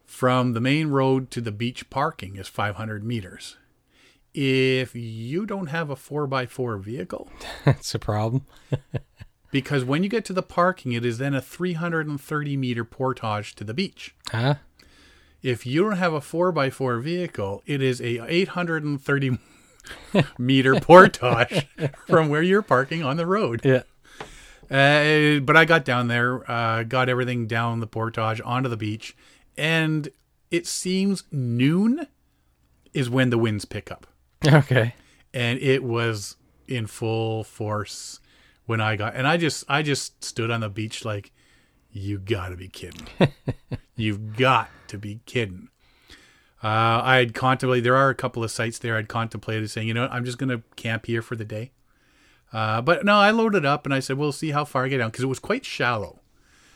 From the main road to the beach parking is 500 meters. If you don't have a 4x4 vehicle, That's a problem. because when you get to the parking, it is then a 330 meter portage to the beach. Huh? If you don't have a 4x4 vehicle, it is a 830 meter portage from where you're parking on the road. Yeah. Uh, but I got down there, uh, got everything down the portage onto the beach, and it seems noon is when the winds pick up. Okay. And it was in full force when I got and I just I just stood on the beach like you got to be kidding. You've got to be kidding. Uh, I had contemplated. There are a couple of sites there. I'd contemplated saying, you know, what, I'm just going to camp here for the day. Uh, but no, I loaded up and I said, we'll see how far I get down because it was quite shallow.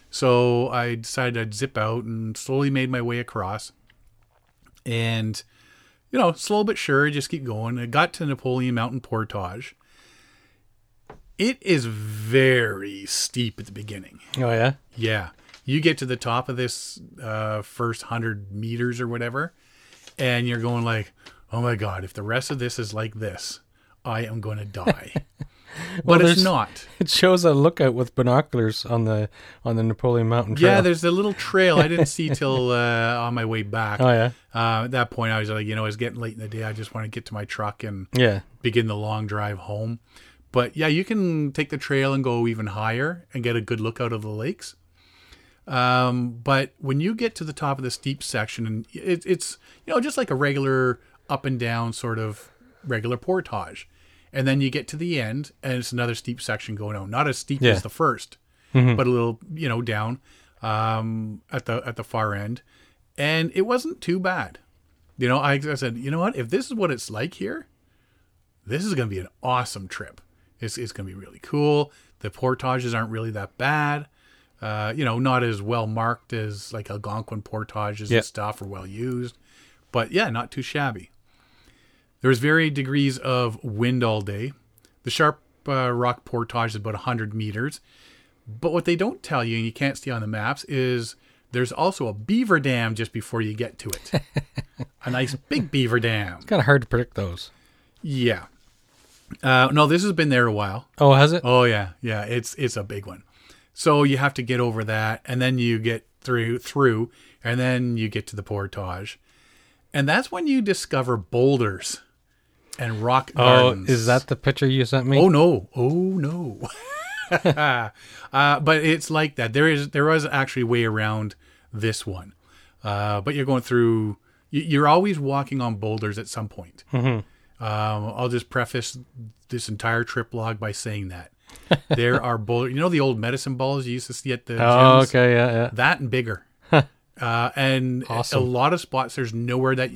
So I decided I'd zip out and slowly made my way across. And, you know, slow but sure, just keep going. I got to Napoleon Mountain Portage. It is very steep at the beginning. Oh yeah. Yeah. You get to the top of this uh, first 100 meters or whatever, and you're going like, oh my God, if the rest of this is like this, I am going to die. Well, but it's not. It shows a lookout with binoculars on the on the Napoleon Mountain Trail. Yeah, there's a little trail I didn't see till uh, on my way back. Oh yeah. Uh, at that point, I was like, you know, it's getting late in the day. I just want to get to my truck and Yeah. begin the long drive home. But yeah, you can take the trail and go even higher and get a good look out of the lakes. Um, but when you get to the top of the steep section, and it, it's you know just like a regular up and down sort of regular portage, and then you get to the end, and it's another steep section going on. Not as steep Yeah. as the 1st but a little you know down um, at the at the far end, and it wasn't too bad. You know, I, I said, you know what? If this is what it's like here, this is going to be an awesome trip. It's, it's going to be really cool. The portages aren't really that bad. Uh, you know, not as well marked as like Algonquin portages Yeah. and stuff, or well used, but yeah, not too shabby. There was varying degrees of wind all day. The Sharp uh, Rock portage is about 100 meters, but what they don't tell you, and you can't see on the maps, is there's also a beaver dam just before you get to it. a nice big beaver dam. It's kind of hard to predict those. Yeah. Uh, no, this has been there a while. Oh, has it? Oh yeah, yeah. It's it's a big one. So you have to get over that, and then you get through through, and then you get to the portage, and that's when you discover boulders and rock gardens. Oh, is that the picture you sent me? Oh no! Oh no! uh, but it's like that. There is there was actually way around this one, uh, but you're going through. you- You're always walking on boulders at some point. Um, I'll just preface this entire trip log by saying that there are boulders. You know the old medicine balls you used to see at the Oh, gyms? okay, yeah, yeah. that and bigger. uh, and Awesome. a lot of spots there's nowhere that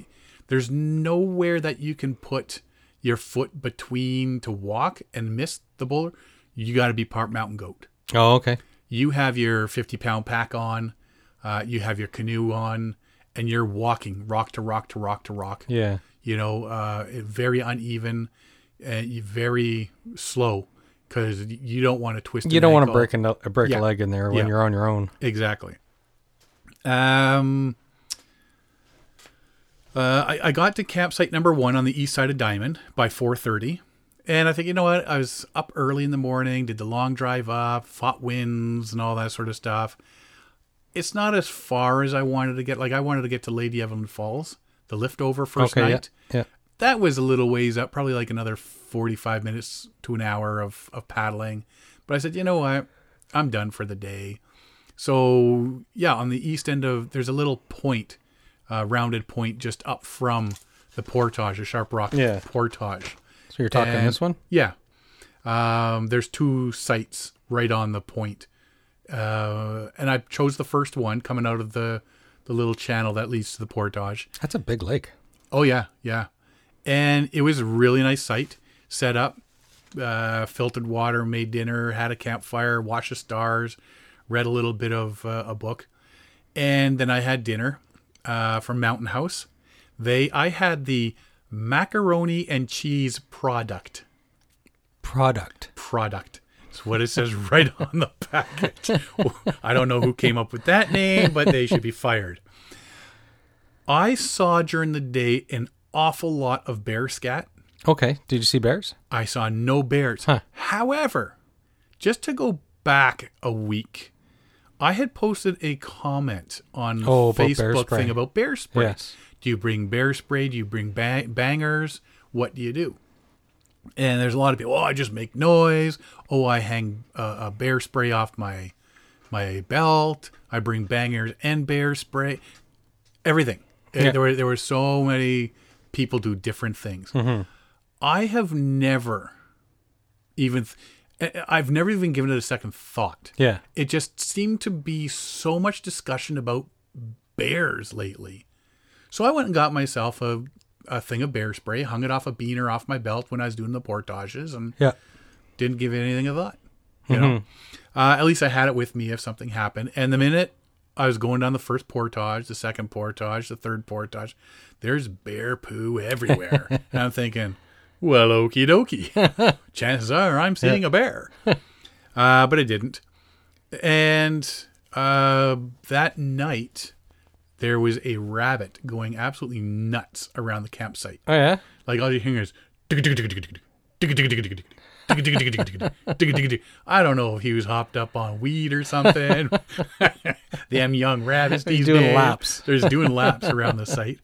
there's nowhere that you can put your foot between to walk and miss the boulder. You got to be part mountain goat. Oh, okay. You have your 50 pound pack on, uh, you have your canoe on, and you're walking rock to rock to rock to rock. Yeah. You know, uh, very uneven and very slow because you don't want to twist. You don't want to break a, break Yeah. a leg in there when Yeah. you're on your own. Exactly. Um, uh, I, I got to campsite number one on the east side of Diamond by 4:30, and I think you know what? I was up early in the morning, did the long drive up, fought winds and all that sort of stuff. It's not as far as I wanted to get. Like I wanted to get to Lady Evelyn Falls, the lift over first okay, night. yeah. Yeah. That was a little ways up, probably like another 45 minutes to an hour of, of paddling. But I said, you know what? I'm done for the day. So, yeah, on the east end of, there's a little point, uh, rounded point just up from the portage, the Sharp Rock Yeah. portage. So you're talking And- this one? Yeah. Um, there's two sites right on the point. Uh, and I chose the first one coming out of the, the little channel that leads to the portage. That's a big lake. Oh yeah, yeah. And it was a really nice site. Set up, uh, filtered water, made dinner, had a campfire, watched the stars, read a little bit of uh, a book, and then I had dinner uh, from Mountain House. They, I had the macaroni and cheese product. Product. Product. It's what it says right on the package. I don't know who came up with that name, but they should be fired. I saw during the day an awful lot of bear scat. Okay. Did you see bears? I saw no bears. Huh. However, just to go back a week, I had posted a comment on Oh, Facebook thing about bear spray. Yes. Do you bring bear spray? Do you bring ba- bangers? What do you do? And there's a lot of people. Oh, I just make noise. Oh, I hang uh, a bear spray off my my belt. I bring bangers and bear spray. Everything. Uh, Yeah. There were there were so many people do different things. I have never even th- I've never even given it a second thought. Yeah. It just seemed to be so much discussion about bears lately. So I went and got myself a, a thing of bear spray, hung it off a beaner off my belt when I was doing the portages, and Yeah. Didn't give it anything a thought. You know, uh, at least I had it with me if something happened. And the minute I was going down the first portage, the second portage, the third portage, there's bear poo everywhere. and I'm thinking, well, okie dokie. Chances are I'm seeing a bear. Uh, but I didn't. And uh, that night, there was a rabbit going absolutely nuts around the campsite. Oh yeah. Like all you hear is I don't know if he was hopped up on weed or something. Them young rabbits these doing days. laps. There's doing laps around the site.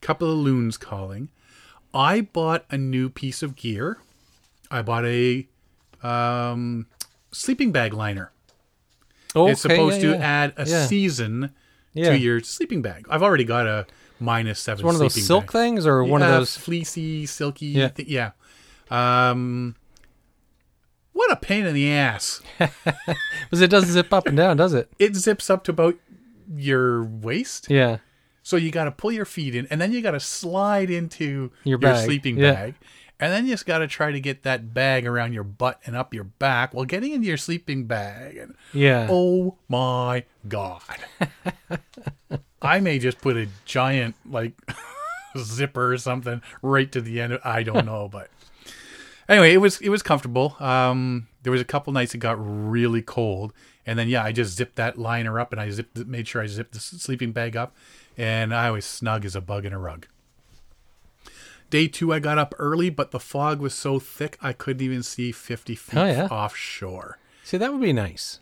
Couple of loons calling. I bought a new piece of gear. I bought a um, sleeping bag liner. Okay, it's supposed yeah, to yeah. add a Yeah. season to your sleeping bag. I've already got a minus seven. It's One of those silk bag. things, or one of those. fleecy, silky. Yeah. Yeah. yeah. Um, what a pain in the ass. Because it doesn't zip up and down, does it? It zips up to about your waist. Yeah. So you got to pull your feet in, and then you got to slide into Your bag. sleeping Yeah. bag. And then you just got to try to get that bag around your butt and up your back while getting into your sleeping bag. And Yeah. oh my God. I may just put a giant, like, zipper or something right to the end. Of, I don't know, but anyway, it was it was comfortable. Um, there was a couple nights it got really cold, and then yeah, I just zipped that liner up and I zipped, made sure I zipped the sleeping bag up, and I was snug as a bug in a rug. Day two, I got up early, but the fog was so thick I couldn't even see fifty feet Oh, yeah. offshore. See, that would be nice.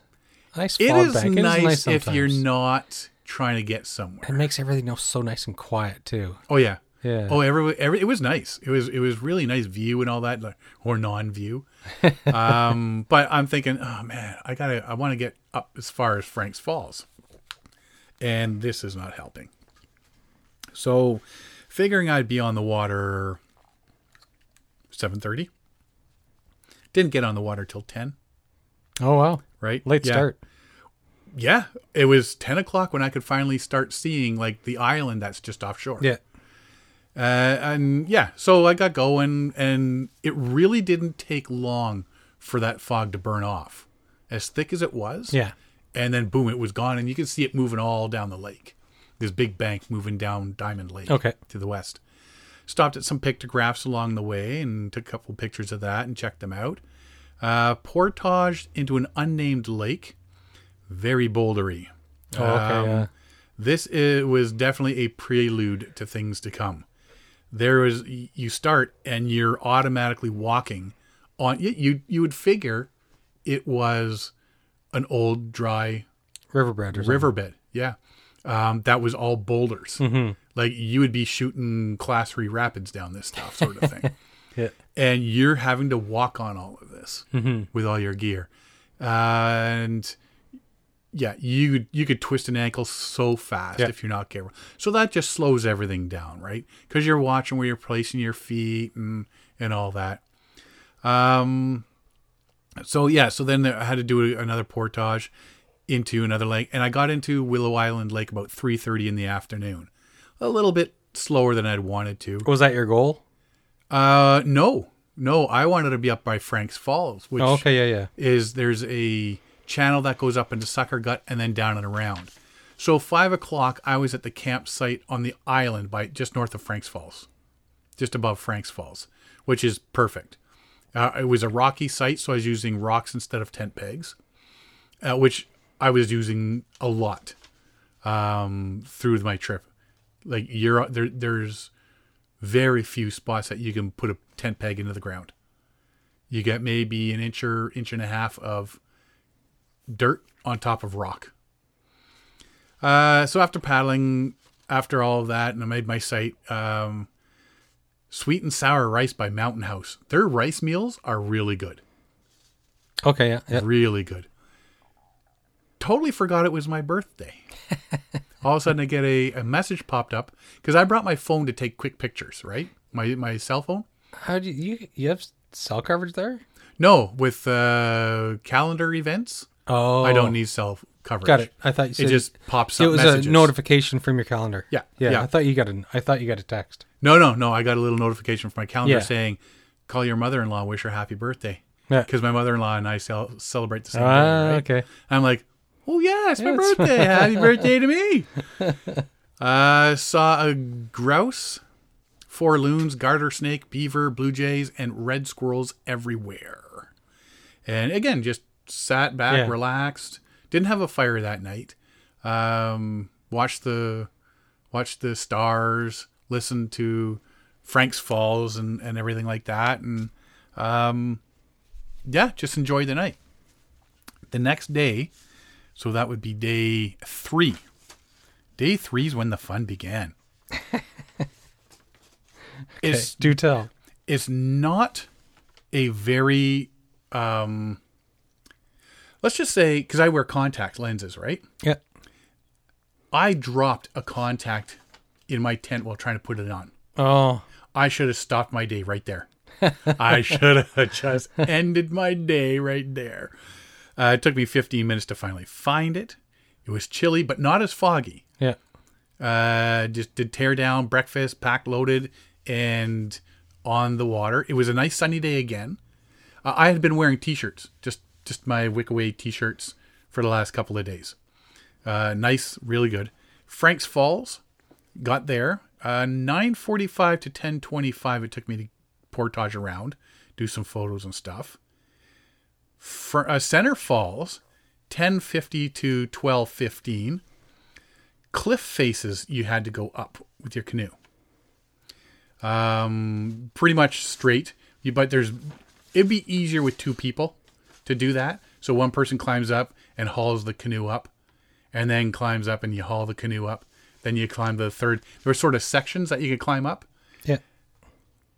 Nice It fog is bank. nice, It is if you're not trying to get somewhere. It makes everything else so nice and quiet too. Oh yeah. Yeah. Oh, every, every it was nice. It was it was really nice view and all that, or non-view. um, but I'm thinking, oh man, I gotta, I want to get up as far as Frank's Falls, and this is not helping. So, figuring I'd be on the water seven thirty. Didn't get on the water till ten. Oh wow. Right, Late Yeah. start. Yeah, it was ten o'clock when I could finally start seeing like the island that's just offshore. Yeah. Uh, and yeah, so I got going, and it really didn't take long for that fog to burn off, as thick as it was. Yeah. And then boom, it was gone, and you could see it moving all down the lake. This big bank moving down Diamond Lake Okay. to the west. Stopped at some pictographs along the way and took a couple pictures of that and checked them out. Uh, portaged into an unnamed lake, very bouldery. Oh, okay. Um, yeah. This i was definitely a prelude to things to come. There is you start and you're automatically walking on you. You, would figure it was an old dry Riverbed riverbed. Yeah, um, that was all boulders. Like you would be shooting class three rapids down this stuff, sort of thing Yeah. and you're having to walk on all of this with all your gear, and yeah, you you could twist an ankle so fast Yeah. if you're not careful. So that just slows everything down, right? Because you're watching where you're placing your feet and and all that. Um. So yeah, so then I had to do another portage into another lake, and I got into Willow Island Lake about three thirty in the afternoon. A little bit slower than I'd wanted to. Was that your goal? Uh, no, no. I wanted to be up by Frank's Falls, which Oh, okay. Yeah. Yeah. is there's a channel that goes up into Sucker Gut and then down and around. So five o'clock, I was at the campsite on the island by just north of Frank's Falls, just above Frank's Falls, which is perfect. Uh, it was a rocky site, so I was using rocks instead of tent pegs, uh, which I was using a lot um, through my trip. Like you're there, there's very few spots that you can put a tent peg into the ground. You get maybe an inch or inch and a half of dirt on top of rock. Uh, so after paddling, after all of that, and I made my site, um, sweet and sour rice by Mountain House. Their rice meals are really good, Okay. Yeah. Yeah. really good. Totally forgot it was my birthday. all of a sudden, I get a, a message popped up because I brought my phone to take quick pictures. Right, my my cell phone. How do you, you you have cell coverage there? No, with uh, calendar events, Oh, I don't need cell coverage. Got it. I thought you It just pops it was messages. a notification from your calendar. Yeah, Yeah. yeah. I thought you got a. I thought you got a text. No, no, no. I got a little notification from my calendar Yeah. saying, "Call your mother-in-law, wish her happy birthday." Yeah. because my mother-in-law and I cel- celebrate the same Ah, day. Right? okay. I'm like, oh yeah, it's my birthday. Happy birthday to me. Uh, saw a grouse, four loons, garter snake, beaver, blue jays, and red squirrels everywhere. And again, just sat back, Yeah. relaxed. Didn't have a fire that night. Um, watched the watched the stars, listened to Frank's Falls and, and everything like that, and um, yeah, just enjoyed the night. The next day, so that would be day three. Day three is when the fun began. it's Do tell. it's not a very um let's just say because i wear contact lenses right Yeah. i dropped a contact in my tent while trying to put it on Oh, i should have stopped my day right there i should have just ended my day right there uh, it took me 15 minutes to finally find it it was chilly but not as foggy yeah. uh, just did tear down breakfast, packed, loaded, and on the water. It was a nice sunny day again. Uh, I had been wearing t-shirts, just just my Wickaway t-shirts for the last couple of days. Uh, nice, really good. Frank's Falls, got there. Uh, 9:45 to 10:25. It took me to portage around, do some photos and stuff. For, uh, Center Falls, 10:50 to 12:15 cliff faces you had to go up with your canoe. Um, pretty much straight. You, but there's it'd be easier with two people to do that. So one person climbs up and hauls the canoe up, and then climbs up and you haul the canoe up. Then you climb the third. There were sort of sections that you could climb up. Yeah.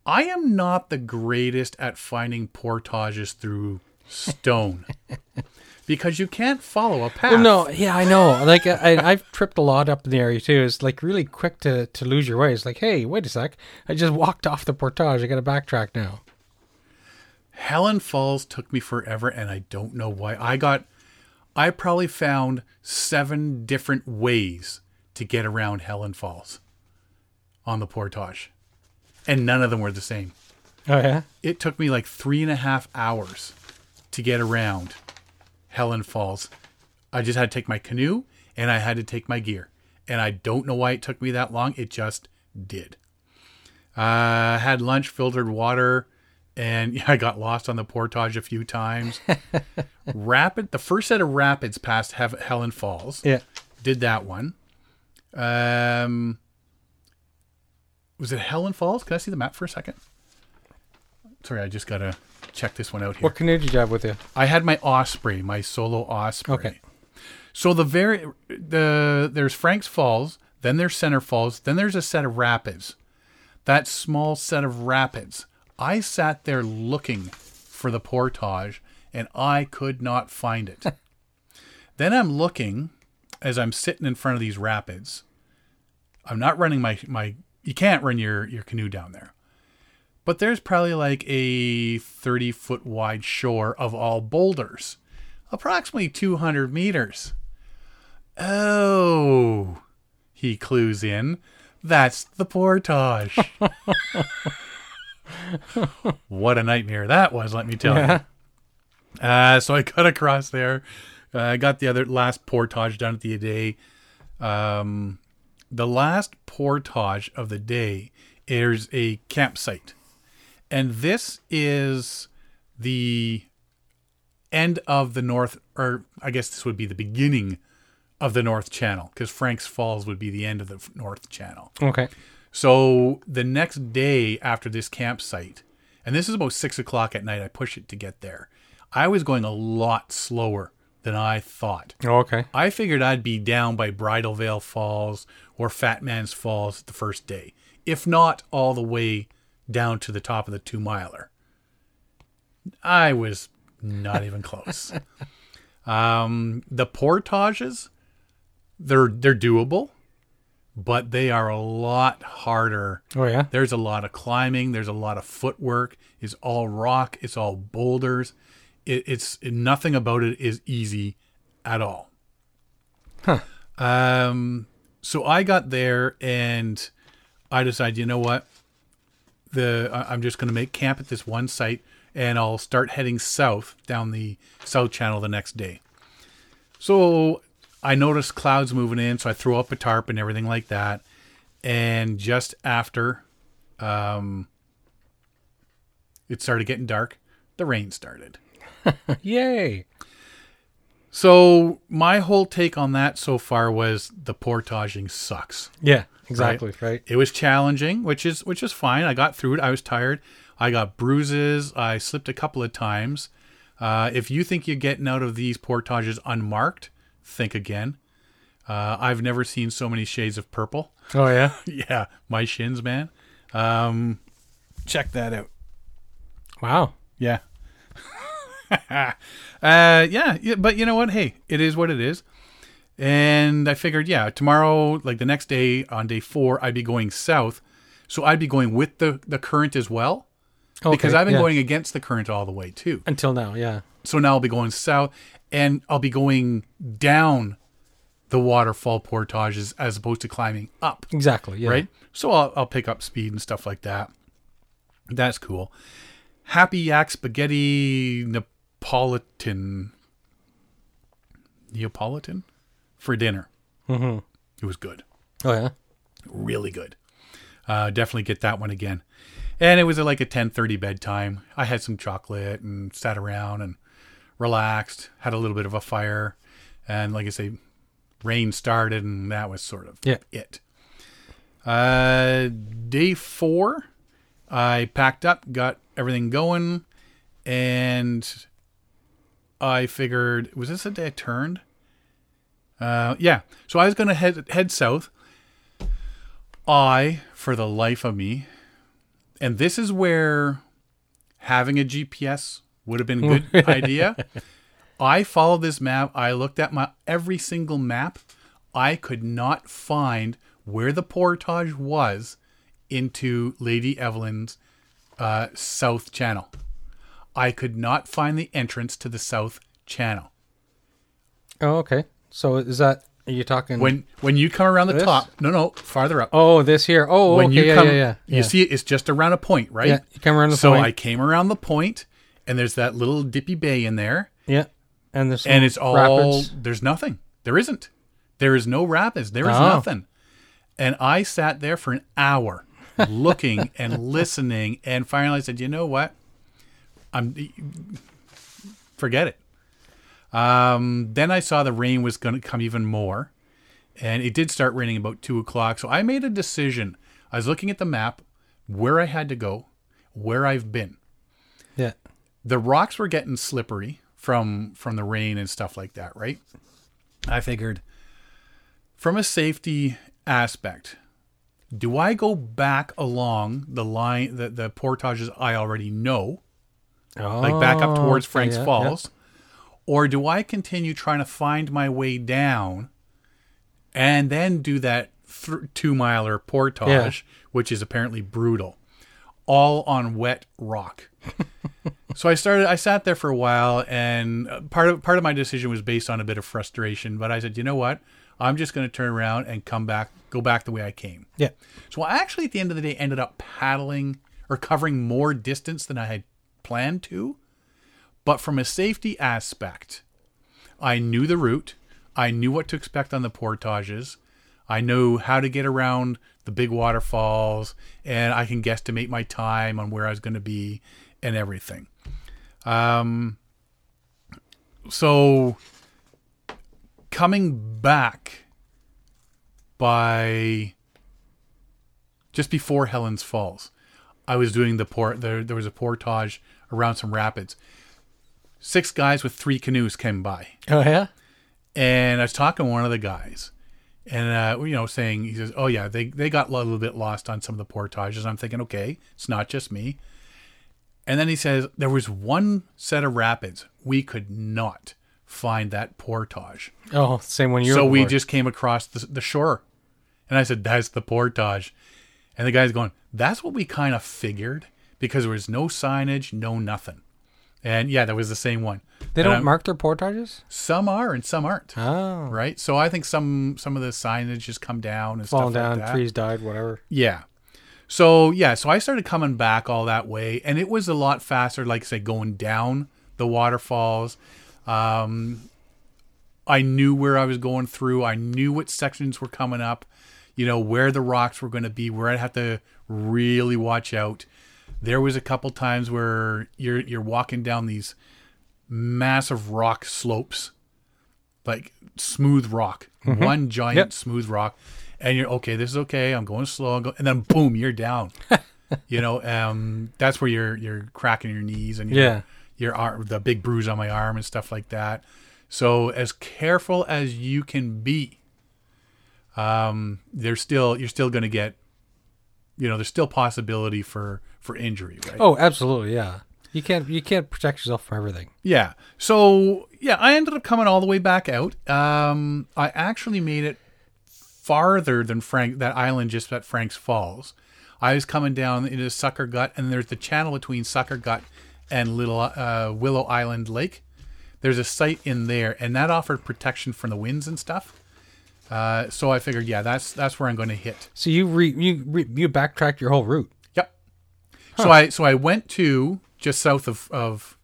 I am not the greatest at finding portages through stone because you can't follow a path. Well, no, yeah, I know. Like I, I've tripped a lot up in the area too. It's like really quick to to lose your way. It's like, hey, wait a sec, I just walked off the portage. I got to backtrack now. Helen Falls took me forever, and I don't know why. I got, I probably found seven different ways to get around Helen Falls on the portage, and none of them were the same. Oh yeah. It took me like three and a half hours to get around Helen Falls. I just had to take my canoe and I had to take my gear. And I don't know why it took me that long. It just did. Uh, had lunch, filtered water, and I got lost on the portage a few times. Rapid, the first set of rapids past Hev- Helen Falls. Yeah. Did that one. Um, was it Helen Falls? Can I see the map for a second? Sorry, I just gotta check this one out here. What canoe did you have with you? I had my Osprey, my solo Osprey. Okay. So the very the there's Frank's Falls, then there's Center Falls, then there's a set of rapids. That small set of rapids. I sat there looking for the portage and I could not find it. then I'm looking as I'm sitting in front of these rapids. I'm not running my my you can't run your your canoe down there. But there's probably like a 30 foot wide shore of all boulders, approximately 200 meters. Oh, he clues in. That's the portage. what a nightmare that was, let me tell Yeah. you. Uh, so I cut across there. Uh, I got the other last portage done at the day. Um, the last portage of the day is a campsite. And this is the end of the North, or I guess this would be the beginning of the North Channel, because Frank's Falls would be the end of the North Channel. Okay. So the next day after this campsite, and this is about six o'clock at night, I push it to get there. I was going a lot slower than I thought. Oh, okay. I figured I'd be down by Bridal Veil Falls or Fat Man's Falls the first day, if not all the way down to the top of the two miler. I was not even close. Um, the portages, they're they're doable, but they are a lot harder Oh yeah. there's a lot of climbing. There's a lot of footwork. It's all rock. It's all boulders. It, it's nothing about it is easy at all. Huh. Um. So I got there and I decided, you know what? The I'm just going to make camp at this one site and I'll start heading south down the south channel the next day. So I noticed clouds moving in, so I threw up a tarp and everything like that. And just after um, it started getting dark, the rain started. Yay! So my whole take on that so far was the portaging sucks. Yeah, exactly. Right. It was challenging, which is which is fine. I got through it. I was tired. I got bruises. I slipped a couple of times. Uh, if you think you're getting out of these portages unmarked, think again. Uh, I've never seen so many shades of purple. Oh yeah. yeah, my shins, man. Um, check that out. Wow. Yeah. uh, yeah, yeah, but you know what? Hey, it is what it is. And I figured, yeah, tomorrow, like the next day on day four, I'd be going south. So I'd be going with the, the current as well. because I've been yeah. going against the current all the way too. until now. Yeah. So now I'll be going south and I'll be going down the waterfall portages as opposed to climbing up Exactly. Yeah. right? So I'll, I'll pick up speed and stuff like that. That's cool. Happy Yak Spaghetti Neapolitan. Neapolitan? For dinner. Mm-hmm. It was good. Oh yeah. Really good. Uh, definitely get that one again. And it was at like a 10.30 bedtime. I had some chocolate and sat around and relaxed. Had a little bit of a fire. And like I say, rain started and that was sort of Yeah. it. Uh, day four, I packed up, got everything going, and I figured was this the day I turned? Uh, yeah. So I was gonna head head south. I, for the life of me, and this is where having a GPS would have been a good idea. I followed this map. I looked at my every single map. I could not find where the portage was into Lady Evelyn's uh, south channel. I could not find the entrance to the south channel. Oh okay. So is that are you talking When when you come around the This? top, no, no, farther up. Oh, this here. Oh, when okay. you yeah, come, yeah, yeah. you yeah. see it, it's just around a point, right? Yeah, you come around the so point. I came around the point, and there's that little dippy bay in there, Yeah. And there's and it's all rapids. there's nothing. There isn't. There is no rapids. There is Oh. nothing. And I sat there for an hour looking and listening, and finally I said, "You know what? I'm forget it." Um, then I saw the rain was going to come even more, and it did start raining about two o'clock. So I made a decision. I was looking at the map, where I had to go, where I've been Yeah. the rocks were getting slippery from from the rain and stuff like that, right? I figured from a safety aspect, do I go back along the line the, the portages I already know, like back up Oh, towards Frank's yeah, yeah. Or do I continue trying to find my way down and then do that th- two miler portage, which is apparently brutal, all on wet rock? so I started. I sat there for a while, and uh, part of part of my decision was based on a bit of frustration. But I said, you know what? I'm just going to turn around and come back, go back the way I came. Yeah. So I actually, at the end of the day, ended up paddling or covering more distance than I had planned to. But from a safety aspect, I knew the route. I knew what to expect on the portages. I know how to get around the big waterfalls, and I can guesstimate my time on where I was going to be and everything. Um, so coming back by just before Helen's Falls, I was doing the port. There, there was a portage around some rapids. Six guys with three canoes came by, Oh yeah. and I was talking to one of the guys, and uh, you know, saying he says, "Oh yeah, they they got a little bit lost on some of the portages." I'm thinking, okay, it's not just me. And then he says there was one set of rapids we could not find that portage, Oh, same one you. so we just came across the, the shore, and I said, "That's the portage," and the guy's going, "That's what we kind of figured because there was no signage, no nothing." And yeah, that was the same one. They And don't I'm- mark their portages. Some are and some aren't. Oh, Right. So I think some some of the signage just come down and fallen stuff down, like that. trees died, whatever. Yeah. So yeah, so I started coming back all that way, and it was a lot faster. Like I say, going down the waterfalls. Um, I knew where I was going through. I knew what sections were coming up. You know where the rocks were going to be, where I'd have to really watch out. There was a couple times where you're you're walking down these massive rock slopes, like smooth rock, one giant Yep. smooth rock, and you're okay. This is okay. I'm going slow, I'm go- and then boom, you're down. you know, um, that's where you're you're cracking your knees and your, Yeah. your arm, the big bruise on my arm and stuff like that. So as careful as you can be, um, there's still you're still going to get, you know, there's still possibility for for injury, right? Oh, absolutely. Yeah. You can't you can't protect yourself from everything. Yeah. So yeah, I ended up coming all the way back out. Um, I actually made it farther than Frank that island just at Frank's Falls. I was coming down into Sucker Gut, and there's the channel between Sucker Gut and Little uh, Willow Island Lake. There's a site in there, and that offered protection from the winds and stuff. Uh, so I figured, yeah, that's that's where I'm going to hit. So you re, you re, you backtracked your whole route. So I so I went to just south of of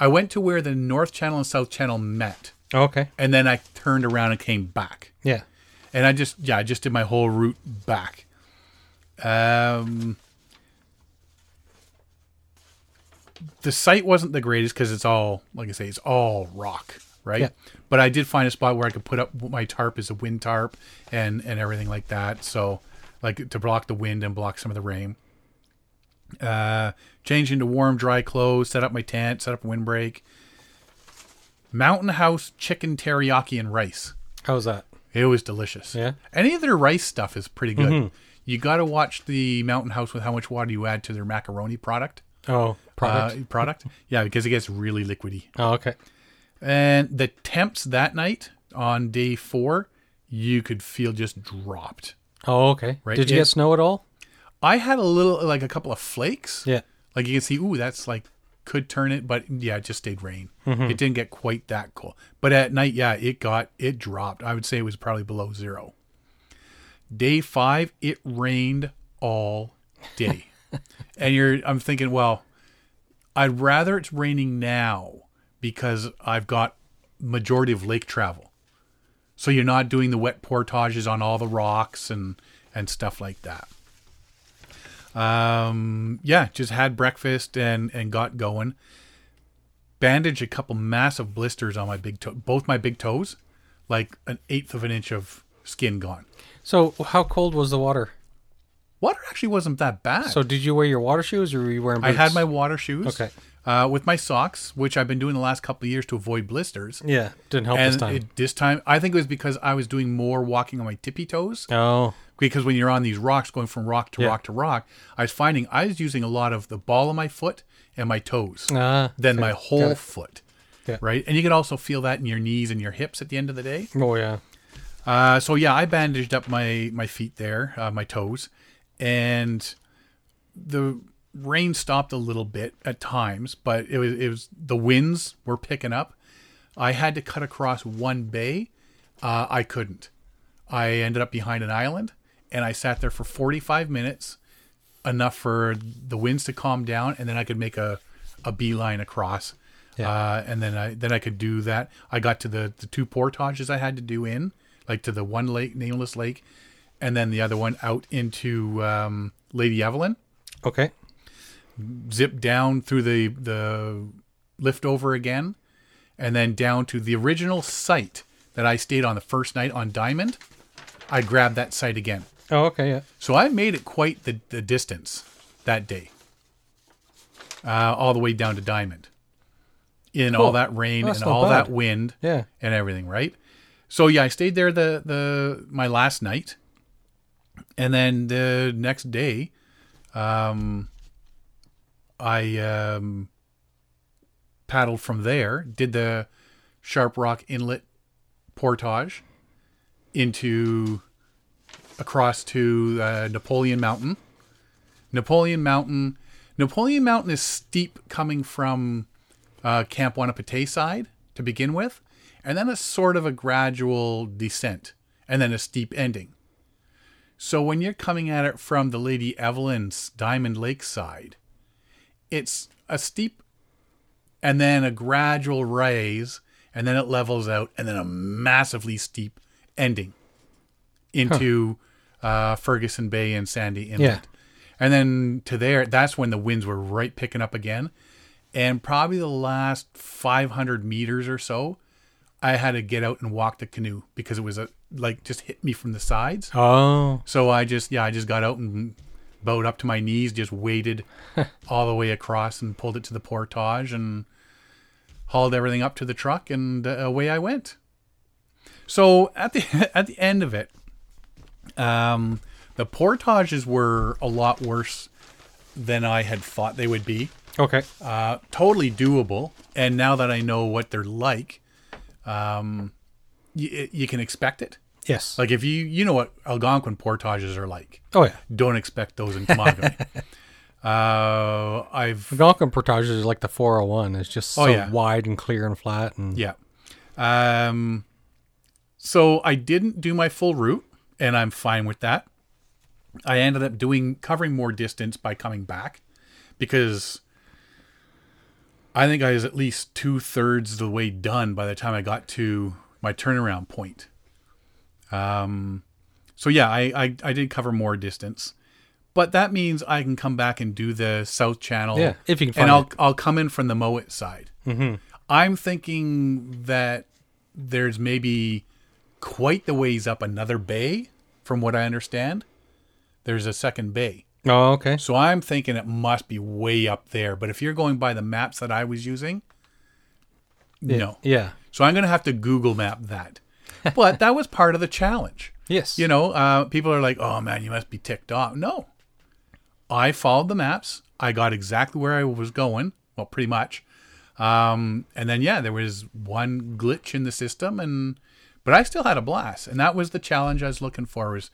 I went to where the North Channel and South Channel met, Oh, okay. and then I turned around and came back. Yeah. And I just yeah, I just did my whole route back. Um the site wasn't the greatest because it's all like I say, it's all rock, right? Yeah. But I did find a spot where I could put up my tarp as a wind tarp and and everything like that. So like to block the wind and block some of the rain. Uh change into warm, dry clothes, set up my tent, set up a windbreak. Mountain House chicken teriyaki and rice. How's that? It was delicious. Yeah? Any of their rice stuff is pretty good. You got to watch the Mountain House with how much water you add to their macaroni product. Oh, product. Uh, product. yeah, because it gets really liquidy. oh, okay. And the temps that night on day four, you could feel just dropped. Oh, okay. Right, Did you it- get snow at all? I had a little, like a couple of flakes. Yeah. Like you can see, ooh, that's like could turn it, but yeah, it just stayed rain. Mm-hmm. It didn't get quite that cold. But at night, yeah, it got it dropped. I would say it was probably below zero. Day five, it rained all day. and you're I'm thinking, well, I'd rather it's raining now because I've got majority of lake travel. So you're not doing the wet portages on all the rocks and and stuff like that um yeah just had breakfast and and got going. Bandaged a couple massive blisters on my big toe both my big toes like an eighth of an inch of skin gone. So how cold was the water? water actually wasn't that bad. So did you wear your water shoes or were you wearing i had my water shoes. Okay. Uh, with my socks which i've been doing the last couple of years to avoid blisters Yeah, didn't help and this time. It, this time i think it was because i was doing more walking on my tippy toes oh, because when you're on these rocks going from rock to Yeah. rock to rock i was finding i was using a lot of the ball of my foot and my toes ah, than my whole foot. Yeah. Right. And you can also feel that in your knees and your hips at the end of the day. oh yeah. Uh, so yeah, I bandaged up my, my feet there, uh, my toes, and the rain stopped a little bit at times, but it was, it was, the winds were picking up. I had to cut across one bay. Uh, I couldn't. I ended up behind an island and I sat there for 45 minutes, enough for the winds to calm down, and then I could make a, a beeline across. Yeah. Uh, and then I then I could do that. I got to the the two portages I had to do in, like to the one lake, nameless lake, and then the other one out into um, Lady Evelyn. Okay. Zip down through the the lift over again, and then down to the original site that I stayed on the first night on Diamond. I grabbed that site again. Oh, okay. Yeah. So I made it quite the, the distance that day, uh, all the way down to Diamond, in Cool. all that rain That's and all that wind Yeah. and everything, right? So yeah, I stayed there the the my last night, and then the next day, um, I um, paddled from there, did the Sharp Rock Inlet portage into across to uh, Napoleon Mountain. Napoleon Mountain, Napoleon Mountain is steep coming from uh, Camp Wanapitei side to begin with, and then a sort of a gradual descent, and then a steep ending. So when you're coming at it from the Lady Evelyn's Diamond Lake side, it's a steep and then a gradual raise and then it levels out and then a massively steep ending into uh, Ferguson Bay and Sandy Inlet. Yeah. And then to there, that's when the winds were right picking up again. And probably the last 500 meters or so, I had to get out and walk the canoe because it was a, like just hit me from the sides. Oh, So I just, yeah, I just got out and bowed up to my knees, just waded all the way across and pulled it to the portage and hauled everything up to the truck and uh, away I went. So at the at the end of it, um, the portages were a lot worse than I had thought they would be. okay. Uh, totally doable, and now that I know what they're like, um, y- you can expect it. Yes. Like if you you know what Algonquin portages are like, oh yeah. don't expect those in Temagami. uh, I've Algonquin portages is like the 401. It's just so Oh, yeah. wide and clear and flat. And yeah. Um, so I didn't do my full route, and I'm fine with that. I ended up doing covering more distance by coming back because I think I was at least two thirds the way done by the time I got to my turnaround point. Um, so yeah, I, I I did cover more distance, but that means I can come back and do the South Channel. Yeah, if you can find and I'll it. I'll come in from the Mowat side. Mm-hmm. I'm thinking that there's maybe quite the ways up another bay, from what I understand. There's a second bay. Oh, okay. So I'm thinking it must be way up there. But if you're going by the maps that I was using, no. Yeah. So I'm going to have to Google map that. But that was part of the challenge. Yes. You know, uh, people are like, oh man, you must be ticked off. No. I followed the maps. I got exactly where I was going. Well, pretty much. Um, and then, yeah, there was one glitch in the system, and but I still had a blast. And that was the challenge I was looking for was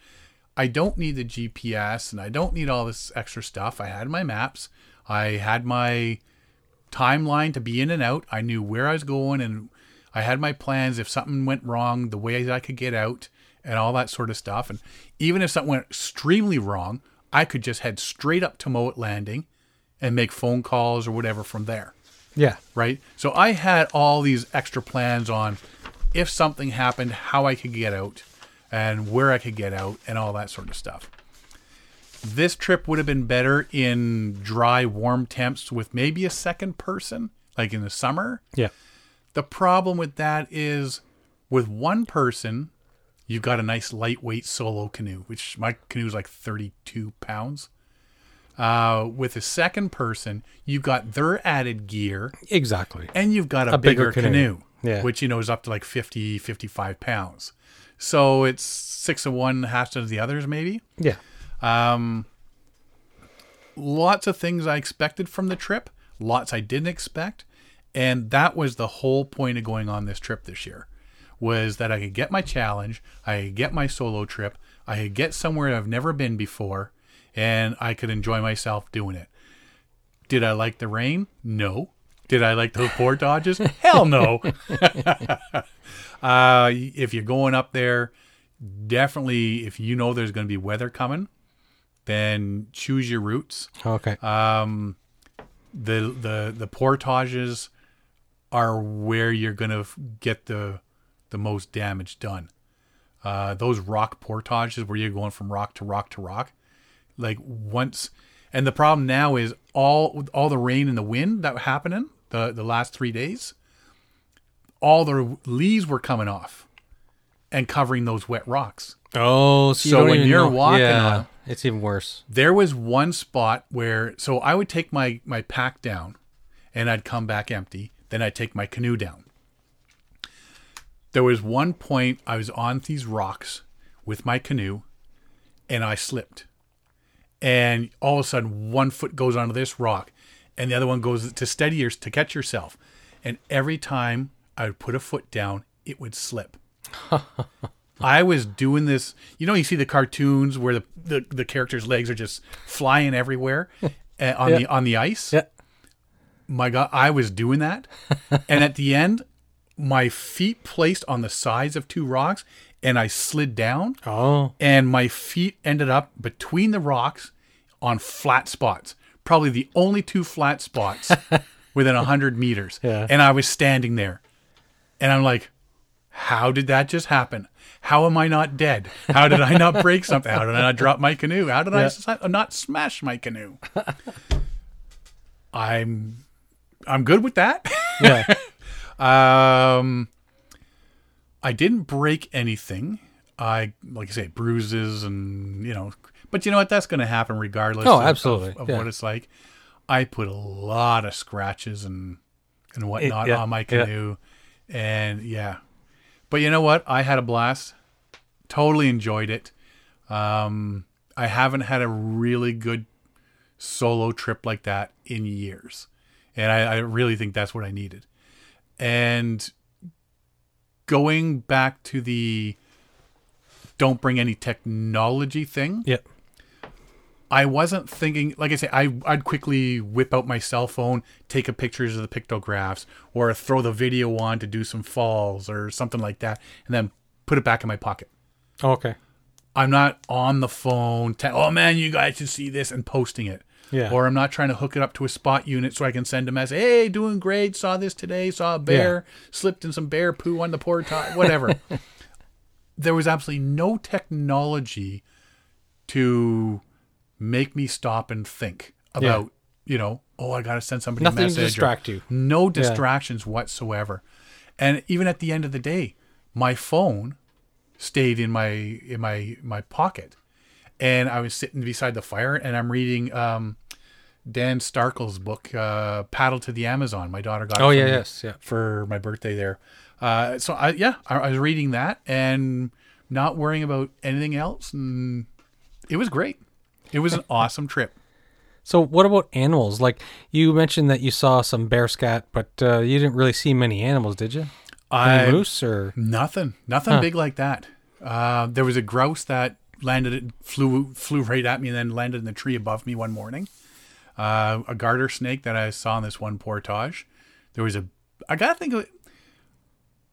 I don't need the GPS and I don't need all this extra stuff. I had my maps. I had my timeline to be in and out. I knew where I was going and I had my plans if something went wrong, the ways I could get out and all that sort of stuff. And even if something went extremely wrong, I could just head straight up to Mowat Landing and make phone calls or whatever from there. Yeah. Right? So I had all these extra plans on if something happened, how I could get out and where I could get out and all that sort of stuff. This trip would have been better in dry, warm temps with maybe a second person, like in the summer. Yeah. The problem with that is with one person, you've got a nice lightweight solo canoe, which my canoe is like 32 pounds. Uh, with a second person, you've got their added gear Exactly. and you've got a, A bigger, bigger canoe, canoe. Yeah. which, you know, is up to like 50, 55 pounds. So it's six of one, half of the others, maybe. Yeah. Um, lots of things I expected from the trip, lots I didn't expect, and that was the whole point of going on this trip this year, was that I could get my challenge, I could get my solo trip, I could get somewhere I've never been before, and I could enjoy myself doing it. Did I like the rain? No. Did I like those portages? Hell no. uh, if you're going up there, definitely if you know there's going to be weather coming, then choose your routes. Okay. Um, the the the portages are where you're going to get the the most damage done. Uh, those rock portages where you're going from rock to rock to rock, like once, and the problem now is all all the rain and the wind that were happening the the last three days, all the leaves were coming off, and covering those wet rocks. oh, so, so don't when you're know- walking yeah, on- it's even worse. there was one spot where so I would take my my pack down and I'd come back empty. Then I'd take my canoe down. There was one point I was on these rocks with my canoe and I slipped. And all of a sudden one foot goes onto this rock and the other one goes to steady your to catch yourself. And every time I would put a foot down, it would slip. I was doing this. You know, you see the cartoons where the, the, the characters' legs are just flying everywhere uh, on the on the ice. Yeah. My God, I was doing that, and at the end, my feet placed on the sides of two rocks, and I slid down Oh, and my feet ended up between the rocks on flat spots. Probably the only two flat spots within a hundred meters. Yeah. And I was standing there. And I'm like, how did that just happen? How am I not dead? How did I not break something? How did I not drop my canoe? How did I Yeah. s- not smash my canoe? I'm I'm good with that. yeah. Um, I didn't break anything. I, like I say, bruises and you know, but you know what? That's going to happen regardless. Oh, of- absolutely, of, of yeah. what it's like. I put a lot of scratches and and whatnot yeah, on my yeah. canoe, and yeah. But you know what? I had a blast. Totally enjoyed it. Um, I haven't had a really good solo trip like that in years. And I, I really think that's what I needed. And going back to the don't bring any technology thing, Yep. I wasn't thinking, like I say, I, I'd quickly whip out my cell phone, take a pictures of the pictographs, or throw the video on to do some falls or something like that, and then put it back in my pocket. Oh, okay. I'm not on the phone. Te- oh man, you guys should see this and posting it. Yeah. Or I'm not trying to hook it up to a spot unit so I can send a message. Hey, doing great. Saw this today. Saw a bear. Slipped in some bear poo on the porta. Whatever. there was absolutely no technology to make me stop and think about. You know, oh, I got to send somebody Nothing a to message. or- distract you. no distractions whatsoever. And even at the end of the day, my phone stayed in my in my my pocket, and I was sitting beside the fire, and I'm reading um, Dan Starkell's book, uh, "Paddle to the Amazon." My daughter got. it Oh, for yeah, me yes, yeah. For my birthday there, uh, so I yeah, I, I was reading that and not worrying about anything else, and it was great. It was an awesome trip. So, what about animals? Like you mentioned that you saw some bear scat, but uh, you didn't really see many animals, did you? Any I moose or Nothing, nothing big like that. Uh, there was a grouse that landed, it flew, flew right at me, and then landed in the tree above me one morning. Uh, a garter snake that I saw in this one portage. There was a, I gotta think of it.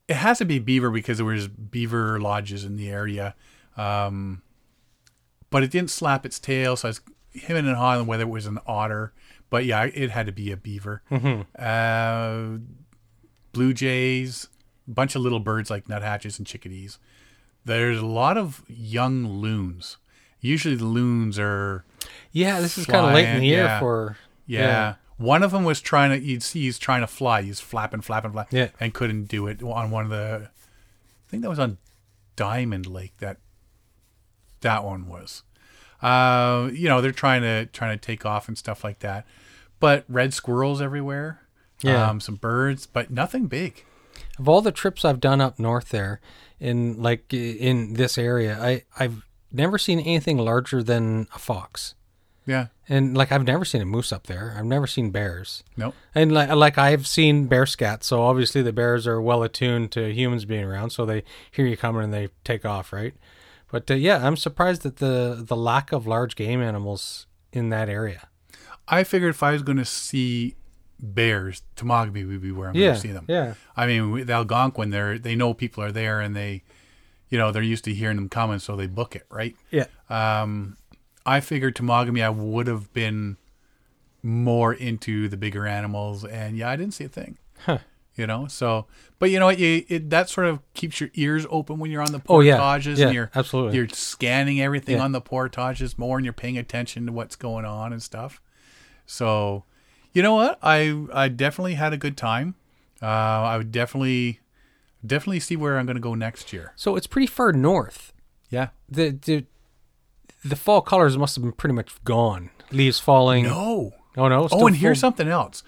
It has to be beaver because there was beaver lodges in the area, um, but it didn't slap its tail, so I was him and hawing whether it was an otter. But yeah, it had to be a beaver. Uh, blue jays, a bunch of little birds like nuthatches and chickadees. There's a lot of young loons. Usually the loons are yeah, this is kind of late in the year yeah. for yeah. Yeah. One of them was trying to you'd see he's trying to fly. He's flapping, flapping, flapping, Yeah. and couldn't do it on one of the. I think that was on Diamond Lake. That that one was. Uh, you know they're trying to trying to take off and stuff like that, but red squirrels everywhere. Yeah. Um, some birds, but nothing big. of all the trips I've done up north there, in like in this area, I I've never seen anything larger than a fox, Yeah. and like I've never seen a moose up there. I've never seen bears. Nope. And like, like I've seen bear scat, so obviously the bears are well attuned to humans being around, so they hear you coming and they take off, right? But uh, yeah, I'm surprised at the the lack of large game animals in that area. I figured if I was going to see bears, Temagami would be where I'm Yeah, going to see them. yeah, I mean, the Algonquin, they're they know people are there, and they, you know, they're used to hearing them coming, so they book it, right? yeah. Um, I figured Temagami, I would have been more into the bigger animals, and yeah, I didn't see a thing. Huh. You know, so but you know what, you it, that sort of keeps your ears open when you're on the Oh, yeah. portages, Yeah, and you're absolutely. you're scanning everything Yeah. on the portages more, and you're paying attention to what's going on and stuff. So, you know what, I I definitely had a good time. Uh, I would definitely definitely see where I'm going to go next year. So it's pretty far north. Yeah. The the the fall colors must have been pretty much gone. Leaves falling. No. Oh no. Oh, and here's something else.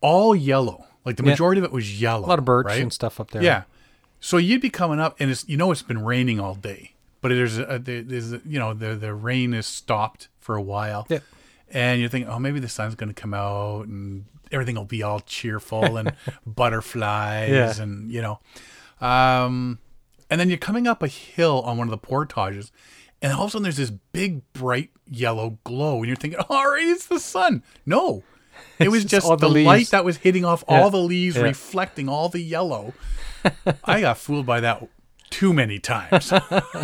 All yellow. Like the Yeah. majority of it was yellow. a lot of birch right? and stuff up there. Yeah. So you'd be coming up, and it's you know it's been raining all day, but there's a, there's a, you know the the rain is stopped for a while. Yeah. And you're thinking, oh, maybe the sun's going to come out and everything will be all cheerful and butterflies Yeah. and you know, um, and then you're coming up a hill on one of the portages, and all of a sudden there's this big bright yellow glow, and you're thinking, all right, it's the sun. No, it was just the, the light that was hitting off Yeah. all the leaves, Yeah. reflecting all the yellow. I got fooled by that too many times.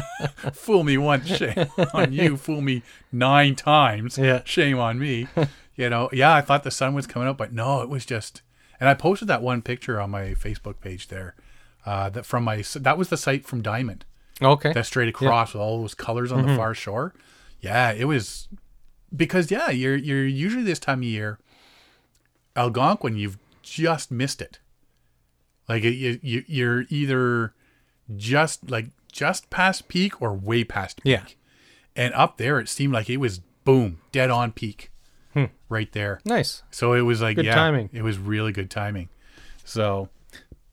fool me once, shame on you. Fool me nine times, Yeah. shame on me. You know, yeah, I thought the sun was coming up, but no, it was just. And I posted that one picture on my Facebook page there. Uh, that from my that was the site from Diamond. Okay. That straight across with all those colors on Mm-hmm. the far shore. Yeah, it was because yeah, you're you're usually this time of year Algonquin, you've just missed it. Like you, you you're either just like just past peak or way past peak. Yeah. And up there, it seemed like it was boom, dead on peak, right there. nice. So it was like Hmm. Good yeah, timing. It was really good timing. So,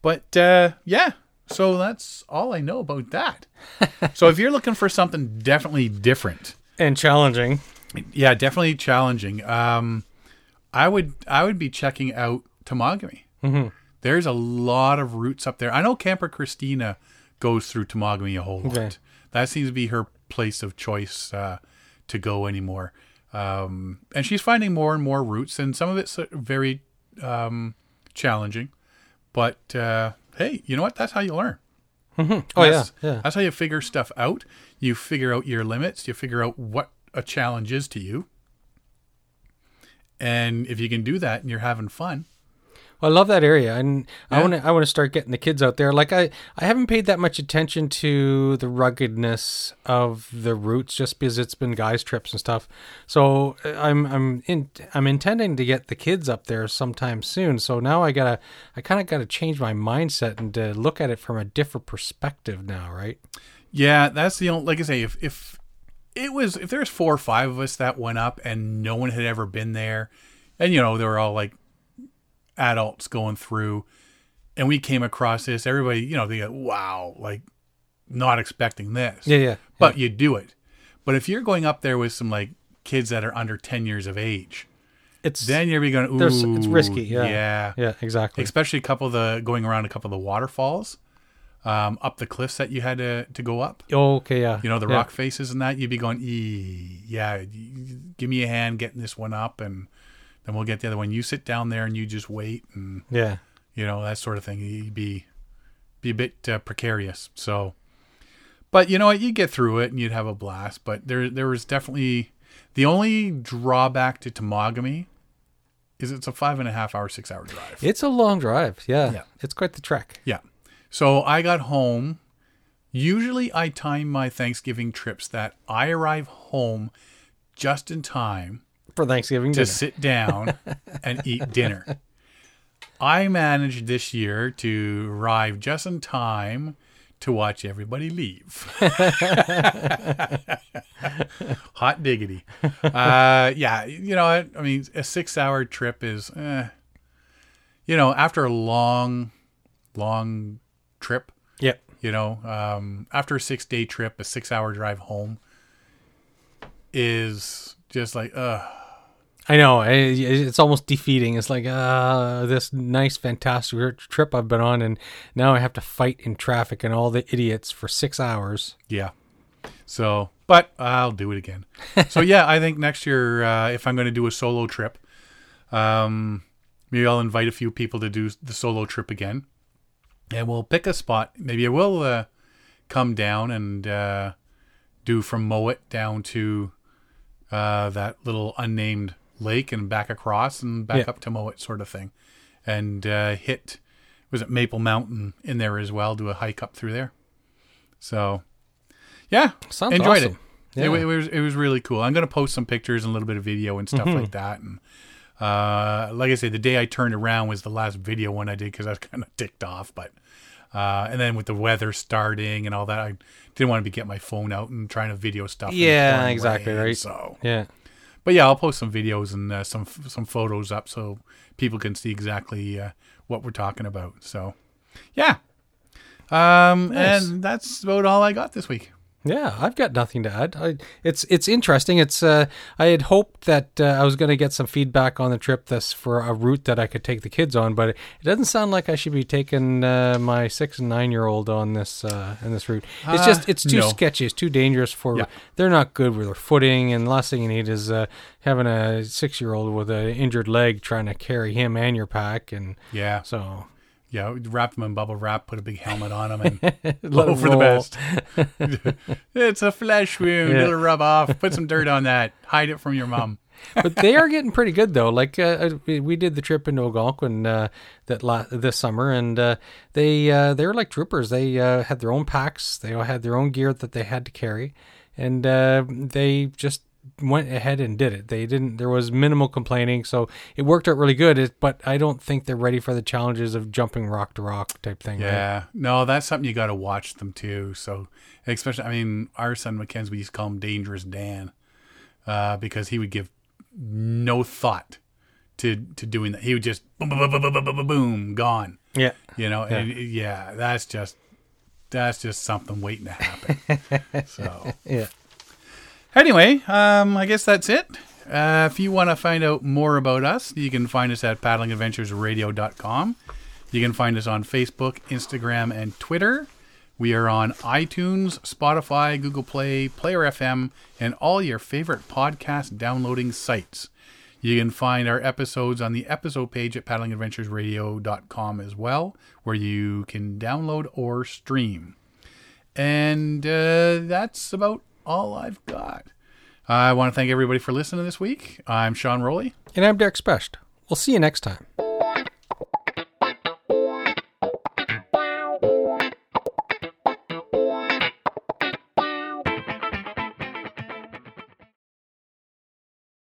but uh, yeah. So that's all I know about that. so if you're looking for something definitely different, And challenging. yeah, definitely challenging. Um, I would I would be checking out Temagami. Mm-hmm. There's a lot of routes up there. I know Camper Christina goes through Temagami a whole lot. Okay. That seems to be her place of choice uh, to go anymore. Um, and she's finding more and more routes, and some of it's uh, very um, challenging. But uh, hey, you know what? That's how you learn. Mm-hmm. Oh yeah. That's- Yeah. That's how you figure stuff out. You figure out your limits. You figure out what a challenge is to you. And if you can do that and you're having fun, Well, I love that area, and I want to. I want to start getting the kids out there. Like I, I haven't paid that much attention to the ruggedness of the routes, just because it's been guys trips and stuff. So uh, I'm, I'm in, I'm intending to get the kids up there sometime soon. So now I gotta, I kind of gotta change my mindset and uh, look at it from a different perspective now, right? yeah, that's the only. Like I say, if if it was if there's four or five of us that went up and no one had ever been there, and you know they were all like adults going through, and we came across this, everybody you know they go wow, like not expecting this. Yeah, yeah. but you do it. But if you're going up there with some like kids that are under 10 years of age, It's then you're going, ooh, it's risky, yeah. yeah, yeah, exactly. Especially a couple of the going around a couple of the waterfalls, um, up the cliffs that you had to, to go up. okay, yeah. You know the yeah. rock faces and that. You'd be going, yeah, give me a hand getting this one up, and then we'll get the other one. You sit down there and you just wait, and Yeah. you know that sort of thing. You'd be be a bit uh, precarious. So, but you know what, you get through it and you'd have a blast. But there there was definitely the only drawback to Temagami is it's a five and a half hour, six hour drive. It's a long drive. Yeah. Yeah. It's quite the trek. Yeah. So I got home. Usually I time my Thanksgiving trips that I arrive home just in time For Thanksgiving to dinner. sit down and eat dinner. I managed this year to arrive just in time to watch everybody leave. Hot diggity. Uh, yeah, you know what? I mean, a six hour trip is, eh, you know, after a long, long trip, Yep. you know, um, after a six day trip, a six hour drive home is just like, uh, I know. It's almost defeating. It's like, uh, this nice, fantastic trip I've been on, and now I have to fight in traffic and all the idiots for six hours. Yeah. So, but I'll do it again. so yeah, I think next year, uh, if I'm going to do a solo trip, um, maybe I'll invite a few people to do the solo trip again, and we'll pick a spot. Maybe I will uh, come down and uh, do from Mowat down to uh, that little unnamed lake and back across and back Yeah. up to Mowat, sort of thing, and uh, hit was it Maple Mountain in there as well? Do a hike up through there. So, yeah, Sounds enjoyed awesome. it. Yeah. It, it was it was really cool. I'm gonna post some pictures and a little bit of video and stuff like that. And uh, like I say, the day I turned around was the last video one I did because I was kind of ticked off. But uh, and then with the weather starting and all that, I didn't want to be getting my phone out and trying to video stuff. Yeah, exactly, right. So, Yeah. But yeah, I'll post some videos and uh, some some photos up so people can see exactly uh, what we're talking about. So, yeah. Um, Nice. and that's about all I got this week. Yeah, I've got nothing to add. I, it's it's interesting. It's uh, I had hoped that uh, I was going to get some feedback on the trip this for a route that I could take the kids on, but it doesn't sound like I should be taking uh, my six and nine year old on this uh, in this route. It's Uh, just it's too no. sketchy. It's too dangerous for. Yeah. They're not good with their footing, and the last thing you need is uh, having a six year old with an injured leg trying to carry him and your pack, and Yeah. so Yeah, wrap them in bubble wrap, put a big helmet on them, and hope for the best. it's a flesh wound. Yeah. It'll rub off. Put some dirt on that. Hide it from your mom. but they are getting pretty good though. Like uh, uh, we we did the trip into Algonquin uh, that la- this summer, and uh, they uh, they were like troopers. They uh, had their own packs. They all had their own gear that they had to carry, and uh, they just went ahead and did it. They didn't. There was minimal complaining, so it worked out really good. It, but I don't think they're ready for the challenges of jumping rock to rock type thing. right? Yeah, no, that's something you got to watch them too. So, especially, I mean, our son Mackenzie, we used to call him Dangerous Dan, uh, because he would give no thought to to doing that. He would just boom, boom, boom, boom, boom, boom, boom, boom gone. yeah. You know, and yeah, that's just that's just something waiting to happen. so, Yeah. Anyway, um, I guess that's it. Uh, if you want to find out more about us, you can find us at paddlingadventuresradio.com. You can find us on Facebook, Instagram, and Twitter. We are on iTunes, Spotify, Google Play, Player FM, and all your favorite podcast downloading sites. You can find our episodes on the episode page at paddlingadventuresradio.com as well, where you can download or stream. And uh, that's about all I've got. I want to thank everybody for listening this week. I'm Sean Rowley. And I'm Derek Specht. We'll see you next time.